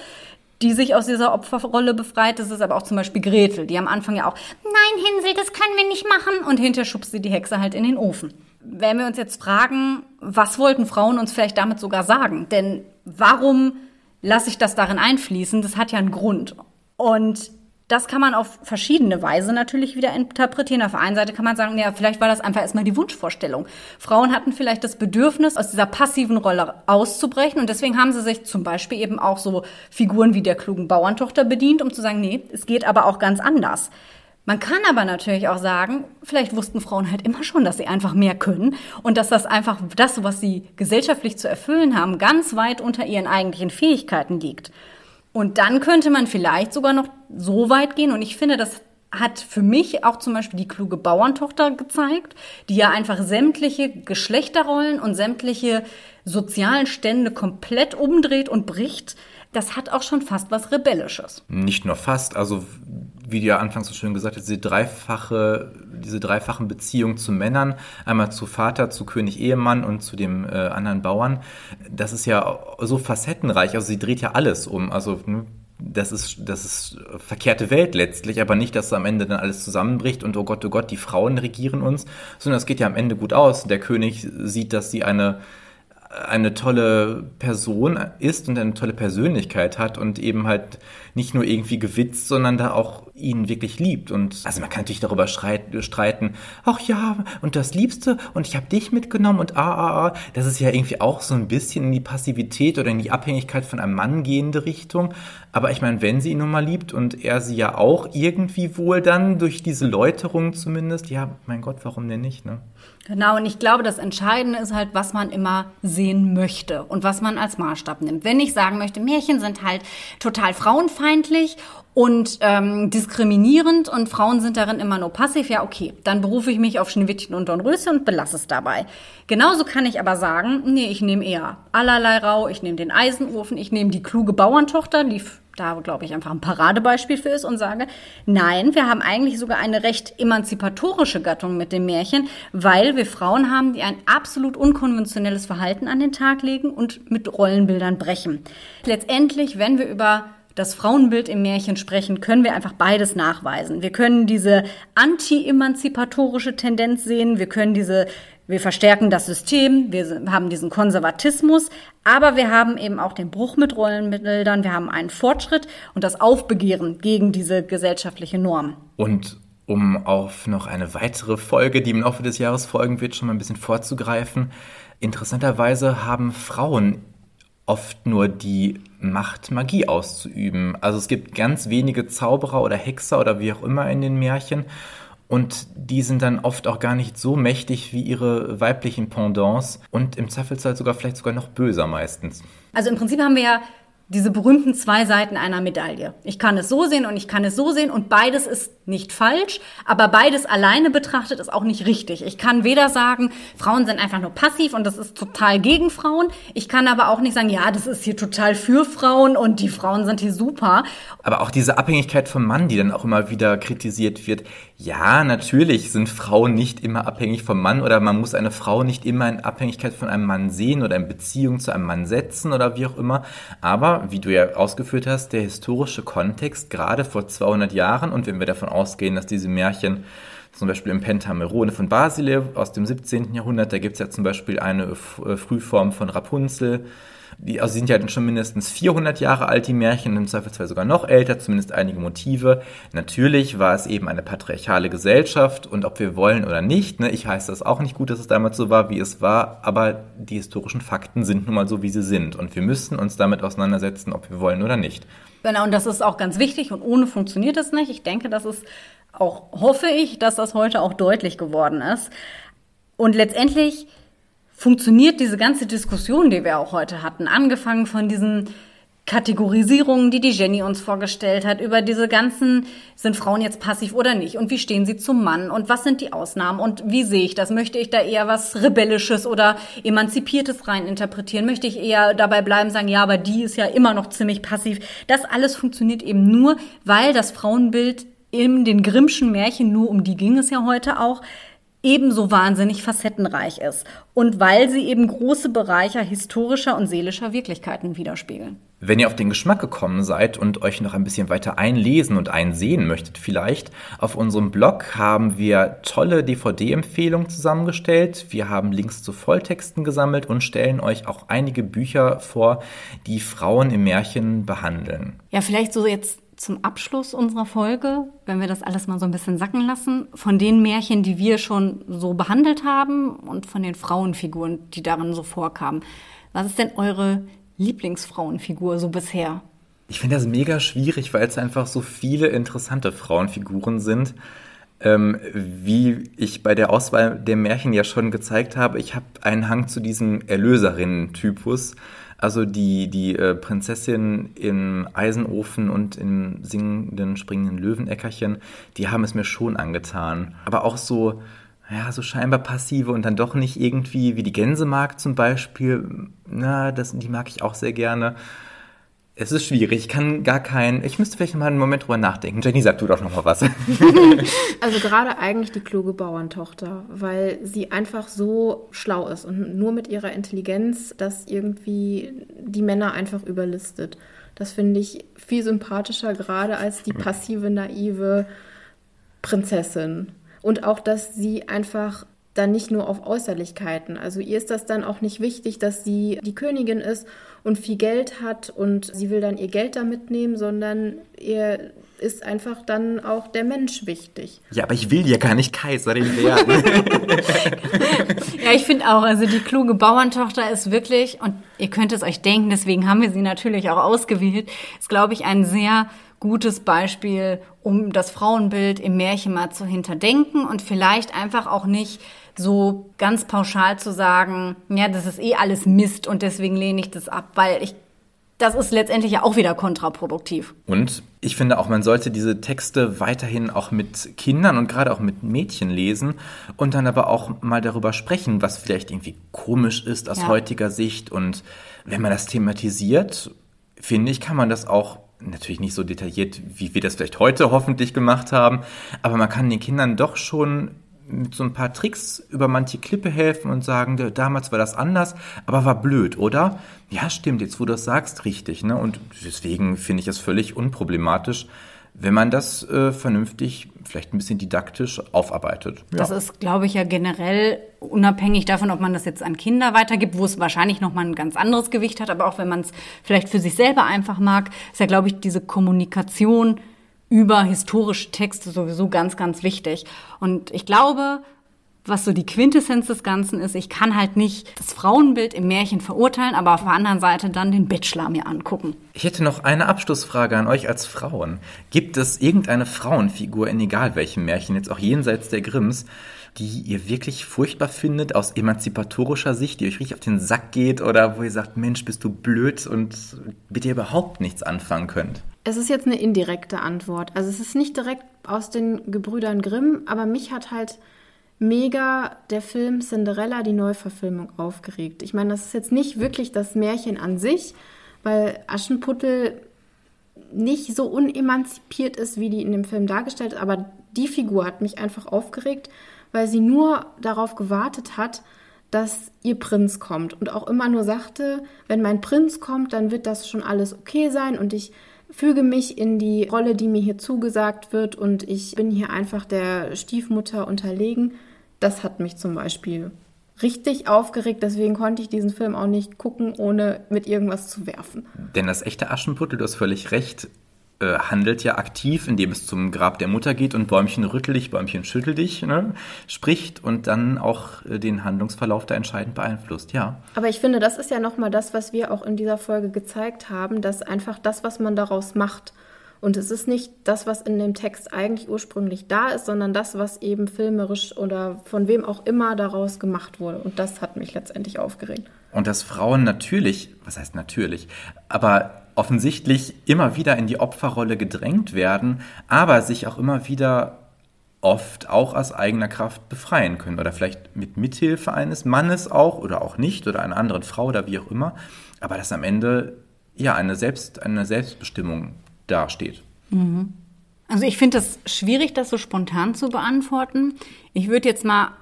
die sich aus dieser Opferrolle befreit. Das ist aber auch zum Beispiel Gretel, die am Anfang ja auch, nein, Hänsel, das können wir nicht machen. Und hinterher schubst sie die Hexe halt in den Ofen. Wenn wir uns jetzt fragen, was wollten Frauen uns vielleicht damit sogar sagen? Denn warum lasse ich das darin einfließen? Das hat ja einen Grund. Und das kann man auf verschiedene Weise natürlich wieder interpretieren. Auf der einen Seite kann man sagen, ja, vielleicht war das einfach erstmal die Wunschvorstellung. Frauen hatten vielleicht das Bedürfnis, aus dieser passiven Rolle auszubrechen und deswegen haben sie sich zum Beispiel eben auch so Figuren wie der klugen Bauerntochter bedient, um zu sagen, nee, es geht aber auch ganz anders. Man kann aber natürlich auch sagen, vielleicht wussten Frauen halt immer schon, dass sie einfach mehr können und dass das einfach das, was sie gesellschaftlich zu erfüllen haben, ganz weit unter ihren eigentlichen Fähigkeiten liegt. Und dann könnte man vielleicht sogar noch so weit gehen, und ich finde, das hat für mich auch zum Beispiel die kluge Bauerntochter gezeigt, die ja einfach sämtliche Geschlechterrollen und sämtliche sozialen Stände komplett umdreht und bricht. Das hat auch schon fast was Rebellisches. Nicht nur fast, also wie du ja anfangs so schön gesagt hast, diese dreifache, diese dreifachen Beziehungen zu Männern, einmal zu Vater, zu König Ehemann und zu dem äh, anderen Bauern, das ist ja so facettenreich, also sie dreht ja alles um. Also ne, das ist, das ist verkehrte Welt letztlich, aber nicht, dass am Ende dann alles zusammenbricht und oh Gott, oh Gott, die Frauen regieren uns, sondern es geht ja am Ende gut aus. Der König sieht, dass sie eine eine tolle Person ist und eine tolle Persönlichkeit hat und eben halt nicht nur irgendwie gewitzt, sondern da auch ihn wirklich liebt. Und also man kann natürlich darüber streiten, ach ja, und das Liebste und ich habe dich mitgenommen und ah, ah, ah. Das ist ja irgendwie auch so ein bisschen in die Passivität oder in die Abhängigkeit von einem Mann gehende Richtung. Aber ich meine, wenn sie ihn nun mal liebt und er sie ja auch irgendwie wohl dann durch diese Läuterung zumindest, ja, mein Gott, warum denn nicht, ne? Genau, und ich glaube, das Entscheidende ist halt, was man immer sehen möchte und was man als Maßstab nimmt. Wenn ich sagen möchte, Märchen sind halt total frauenfeindlich und ähm, diskriminierend und Frauen sind darin immer nur passiv, ja okay, dann berufe ich mich auf Schneewittchen und Dornröschen und belasse es dabei. Genauso kann ich aber sagen, nee, ich nehme eher allerlei Rau, ich nehme den Eisenofen, ich nehme die kluge Bauerntochter, die da, glaube ich, einfach ein Paradebeispiel für ist und sage, nein, wir haben eigentlich sogar eine recht emanzipatorische Gattung mit dem Märchen, weil wir Frauen haben, die ein absolut unkonventionelles Verhalten an den Tag legen und mit Rollenbildern brechen. Letztendlich, wenn wir über das Frauenbild im Märchen sprechen, können wir einfach beides nachweisen. Wir können diese anti-emanzipatorische Tendenz sehen, wir können diese wir verstärken das System, wir haben diesen Konservatismus, aber wir haben eben auch den Bruch mit Rollenbildern, wir haben einen Fortschritt und das Aufbegehren gegen diese gesellschaftliche Norm. Und um auf noch eine weitere Folge, die im Laufe des Jahres folgen wird, schon mal ein bisschen vorzugreifen, interessanterweise haben Frauen oft nur die Macht, Magie auszuüben. Also es gibt ganz wenige Zauberer oder Hexer oder wie auch immer in den Märchen. Und die sind dann oft auch gar nicht so mächtig wie ihre weiblichen Pendants und im Zweifelsfall sogar vielleicht sogar noch böser meistens. Also im Prinzip haben wir ja diese berühmten zwei Seiten einer Medaille. Ich kann es so sehen und ich kann es so sehen und beides ist nicht falsch, aber beides alleine betrachtet ist auch nicht richtig. Ich kann weder sagen, Frauen sind einfach nur passiv und das ist total gegen Frauen. Ich kann aber auch nicht sagen, ja, das ist hier total für Frauen und die Frauen sind hier super. Aber auch diese Abhängigkeit vom Mann, die dann auch immer wieder kritisiert wird. Ja, natürlich sind Frauen nicht immer abhängig vom Mann oder man muss eine Frau nicht immer in Abhängigkeit von einem Mann sehen oder in Beziehung zu einem Mann setzen oder wie auch immer. Aber wie du ja ausgeführt hast, der historische Kontext, gerade vor 200 Jahren, und wenn wir davon ausgehen, dass diese Märchen zum Beispiel im Pentamerone von Basile aus dem 17. Jahrhundert, da gibt es ja zum Beispiel eine äh, Frühform von Rapunzel, die also sind ja dann schon mindestens 400 Jahre alt, die Märchen, im Zweifelsfall sogar noch älter, zumindest einige Motive. Natürlich war es eben eine patriarchale Gesellschaft und ob wir wollen oder nicht, ne, ich heiße das auch nicht gut, dass es damals so war, wie es war, aber die historischen Fakten sind nun mal so, wie sie sind und wir müssen uns damit auseinandersetzen, ob wir wollen oder nicht. Genau, und das ist auch ganz wichtig und ohne funktioniert es nicht. Ich denke, das ist auch, hoffe ich, dass das heute auch deutlich geworden ist. Und letztendlich funktioniert diese ganze Diskussion, die wir auch heute hatten, angefangen von diesen Kategorisierungen, die die Jenny uns vorgestellt hat, über diese ganzen, sind Frauen jetzt passiv oder nicht und wie stehen sie zum Mann und was sind die Ausnahmen und wie sehe ich das? Möchte ich da eher was Rebellisches oder Emanzipiertes rein interpretieren? Möchte ich eher dabei bleiben, sagen, ja, aber die ist ja immer noch ziemlich passiv? Das alles funktioniert eben nur, weil das Frauenbild in den Grimmschen Märchen, nur um die ging es ja heute auch, ebenso wahnsinnig facettenreich ist und weil sie eben große Bereiche historischer und seelischer Wirklichkeiten widerspiegeln. Wenn ihr auf den Geschmack gekommen seid und euch noch ein bisschen weiter einlesen und einsehen möchtet vielleicht, auf unserem Blog haben wir tolle DVD-Empfehlungen zusammengestellt. Wir haben Links zu Volltexten gesammelt und stellen euch auch einige Bücher vor, die Frauen im Märchen behandeln. Ja, vielleicht so jetzt zum Abschluss unserer Folge, wenn wir das alles mal so ein bisschen sacken lassen, von den Märchen, die wir schon so behandelt haben und von den Frauenfiguren, die darin so vorkamen. Was ist denn eure Lieblingsfrauenfigur so bisher? Ich finde das mega schwierig, weil es einfach so viele interessante Frauenfiguren sind. Ähm, wie ich bei der Auswahl der Märchen ja schon gezeigt habe, ich habe einen Hang zu diesem Erlöserinnen-Typus. Also die, die äh, Prinzessin im Eisenofen und im singenden, springenden Löweneckerchen, die haben es mir schon angetan. Aber auch so, ja, so scheinbar passive und dann doch nicht irgendwie, wie die Gänsemarkt zum Beispiel, na, das, die mag ich auch sehr gerne. Es ist schwierig, ich kann gar keinen, ich müsste vielleicht mal einen Moment drüber nachdenken. Jenny, sag du doch noch mal was. also gerade eigentlich die kluge Bauerntochter, weil sie einfach so schlau ist und nur mit ihrer Intelligenz das irgendwie die Männer einfach überlistet. Das finde ich viel sympathischer gerade als die passive, naive Prinzessin. Und auch, dass sie einfach dann nicht nur auf Äußerlichkeiten. Also ihr ist das dann auch nicht wichtig, dass sie die Königin ist und viel Geld hat und sie will dann ihr Geld da mitnehmen, sondern ihr ist einfach dann auch der Mensch wichtig. Ja, aber ich will ja gar nicht Kaiserin werden. ja, ich finde auch, also die kluge Bauerntochter ist wirklich, und ihr könnt es euch denken, deswegen haben wir sie natürlich auch ausgewählt, ist, glaube ich, ein sehr gutes Beispiel, um das Frauenbild im Märchen mal zu hinterdenken und vielleicht einfach auch nicht so ganz pauschal zu sagen, ja, das ist eh alles Mist und deswegen lehne ich das ab, weil ich das ist letztendlich ja auch wieder kontraproduktiv. Und ich finde auch, man sollte diese Texte weiterhin auch mit Kindern und gerade auch mit Mädchen lesen und dann aber auch mal darüber sprechen, was vielleicht irgendwie komisch ist aus ja. heutiger Sicht. Und wenn man das thematisiert, finde ich, kann man das auch natürlich nicht so detailliert, wie wir das vielleicht heute hoffentlich gemacht haben, aber man kann den Kindern doch schon mit so ein paar Tricks über manche Klippe helfen und sagen, damals war das anders, aber war blöd, oder? Ja, stimmt, jetzt wo du das sagst, richtig. Ne? Und deswegen finde ich es völlig unproblematisch, wenn man das äh, vernünftig, vielleicht ein bisschen didaktisch aufarbeitet. Ja. Das ist, glaube ich, ja generell unabhängig davon, ob man das jetzt an Kinder weitergibt, wo es wahrscheinlich nochmal ein ganz anderes Gewicht hat, aber auch wenn man es vielleicht für sich selber einfach mag, ist ja, glaube ich, diese Kommunikation über historische Texte sowieso ganz, ganz wichtig. Und ich glaube, was so die Quintessenz des Ganzen ist, ich kann halt nicht das Frauenbild im Märchen verurteilen, aber auf der anderen Seite dann den Bachelor mir angucken. Ich hätte noch eine Abschlussfrage an euch als Frauen. Gibt es irgendeine Frauenfigur in egal welchem Märchen, jetzt auch jenseits der Grimms, die ihr wirklich furchtbar findet aus emanzipatorischer Sicht, die euch richtig auf den Sack geht oder wo ihr sagt, Mensch, bist du blöd und mit ihr überhaupt nichts anfangen könnt? Es ist jetzt eine indirekte Antwort. Also es ist nicht direkt aus den Gebrüdern Grimm, aber mich hat halt mega der Film Cinderella, die Neuverfilmung, aufgeregt. Ich meine, das ist jetzt nicht wirklich das Märchen an sich, weil Aschenputtel nicht so unemanzipiert ist, wie die in dem Film dargestellt ist, aber die Figur hat mich einfach aufgeregt, weil sie nur darauf gewartet hat, dass ihr Prinz kommt und auch immer nur sagte, wenn mein Prinz kommt, dann wird das schon alles okay sein und ich füge mich in die Rolle, die mir hier zugesagt wird und ich bin hier einfach der Stiefmutter unterlegen. Das hat mich zum Beispiel richtig aufgeregt, deswegen konnte ich diesen Film auch nicht gucken, ohne mit irgendwas zu werfen. Denn das echte Aschenputtel, du hast völlig recht, äh, handelt ja aktiv, indem es zum Grab der Mutter geht und Bäumchen rüttel dich, Bäumchen schüttel dich, ne, spricht und dann auch äh, den Handlungsverlauf da entscheidend beeinflusst, ja. Aber ich finde, das ist ja nochmal das, was wir auch in dieser Folge gezeigt haben, dass einfach das, was man daraus macht, und es ist nicht das, was in dem Text eigentlich ursprünglich da ist, sondern das, was eben filmerisch oder von wem auch immer daraus gemacht wurde. Und das hat mich letztendlich aufgeregt. Und dass Frauen natürlich, was heißt natürlich, aber offensichtlich immer wieder in die Opferrolle gedrängt werden, aber sich auch immer wieder oft auch aus eigener Kraft befreien können oder vielleicht mit Mithilfe eines Mannes auch oder auch nicht oder einer anderen Frau oder wie auch immer, aber dass am Ende ja eine, Selbst, eine Selbstbestimmung dasteht. Mhm. Also ich finde es schwierig, das so spontan zu beantworten. Ich würde jetzt mal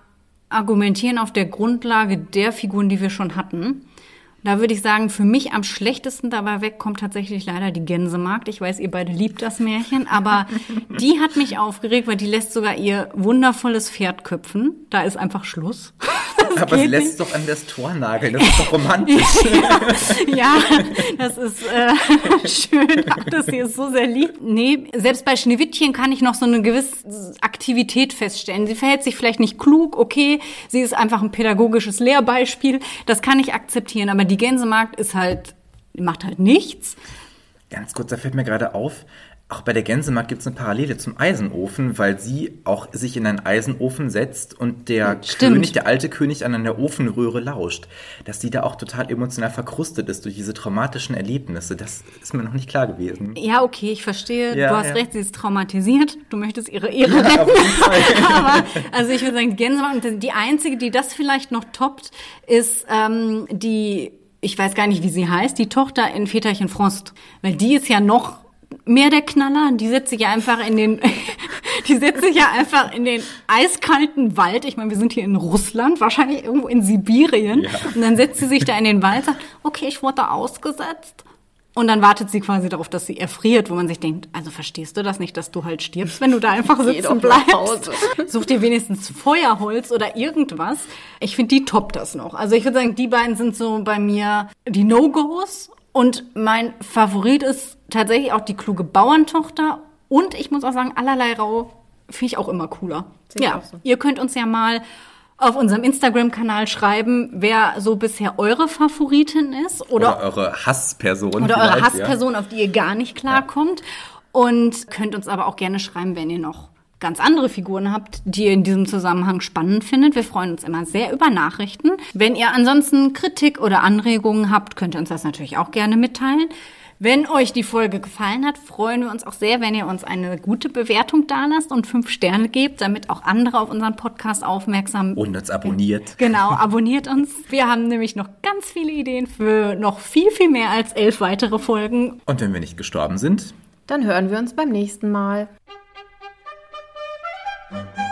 argumentieren auf der Grundlage der Figuren, die wir schon hatten. Da würde ich sagen, für mich am schlechtesten dabei weg kommt tatsächlich leider die Gänsemarkt. Ich weiß, ihr beide liebt das Märchen, aber die hat mich aufgeregt, weil die lässt sogar ihr wundervolles Pferd köpfen. Da ist einfach Schluss. Das aber sie lässt nicht. doch an das Tor nageln. Das ist doch romantisch. ja, ja, das ist äh, schön. Ach, das hier ist so sehr lieb. Nee, selbst bei Schneewittchen kann ich noch so eine gewisse Aktivität feststellen. Sie verhält sich vielleicht nicht klug, okay. Sie ist einfach ein pädagogisches Lehrbeispiel. Das kann ich akzeptieren. Aber die Gänsemarkt ist halt, macht halt nichts. Ganz kurz, da fällt mir gerade auf, Auch bei der Gänsemarkt gibt es eine Parallele zum Eisenofen, weil sie auch sich in einen Eisenofen setzt und der Stimmt. König, der alte König an einer Ofenröhre lauscht. Dass sie da auch total emotional verkrustet ist durch diese traumatischen Erlebnisse. Das ist mir noch nicht klar gewesen. Ja, okay, ich verstehe. Ja, du hast ja. recht, sie ist traumatisiert. Du möchtest ihre Ehre Ja, retten. Aber, also ich würde sagen, Gänsemarkt, die einzige, die das vielleicht noch toppt, ist ähm, die, ich weiß gar nicht, wie sie heißt, die Tochter in Väterchen Frost. Weil die ist ja noch mehr der Knaller. Die setzt sich ja einfach in den, die setzt sich ja einfach in den eiskalten Wald. Ich meine, wir sind hier in Russland, wahrscheinlich irgendwo in Sibirien. Ja. Und dann setzt sie sich da in den Wald, sagt, okay, ich wurde ausgesetzt. Und dann wartet sie quasi darauf, dass sie erfriert, wo man sich denkt, also verstehst du das nicht, dass du halt stirbst, wenn du da einfach sitzen bleibst? Such dir wenigstens Feuerholz oder irgendwas. Ich finde, die toppt das noch. Also ich würde sagen, die beiden sind so bei mir die No-Gos. Und mein Favorit ist tatsächlich auch die kluge Bauerntochter. Und ich muss auch sagen, allerlei Rau finde ich auch immer cooler. Sehe ich Ja, so. ihr könnt uns ja mal auf unserem Instagram-Kanal schreiben, wer so bisher eure Favoritin ist Oder, oder, eure Hassperson. oder eure vielleicht, ja. Hassperson, auf die ihr gar nicht klarkommt. Und könnt uns aber auch gerne schreiben, wenn ihr noch ganz andere Figuren habt, die ihr in diesem Zusammenhang spannend findet. Wir freuen uns immer sehr über Nachrichten. Wenn ihr ansonsten Kritik oder Anregungen habt, könnt ihr uns das natürlich auch gerne mitteilen. Wenn euch die Folge gefallen hat, freuen wir uns auch sehr, wenn ihr uns eine gute Bewertung dalasst und fünf Sterne gebt, damit auch andere auf unseren Podcast aufmerksam Und uns abonniert. Genau, abonniert uns. Wir haben nämlich noch ganz viele Ideen für noch viel, viel mehr als elf weitere Folgen. Und wenn wir nicht gestorben sind, Dann hören wir uns beim nächsten Mal. Thank you.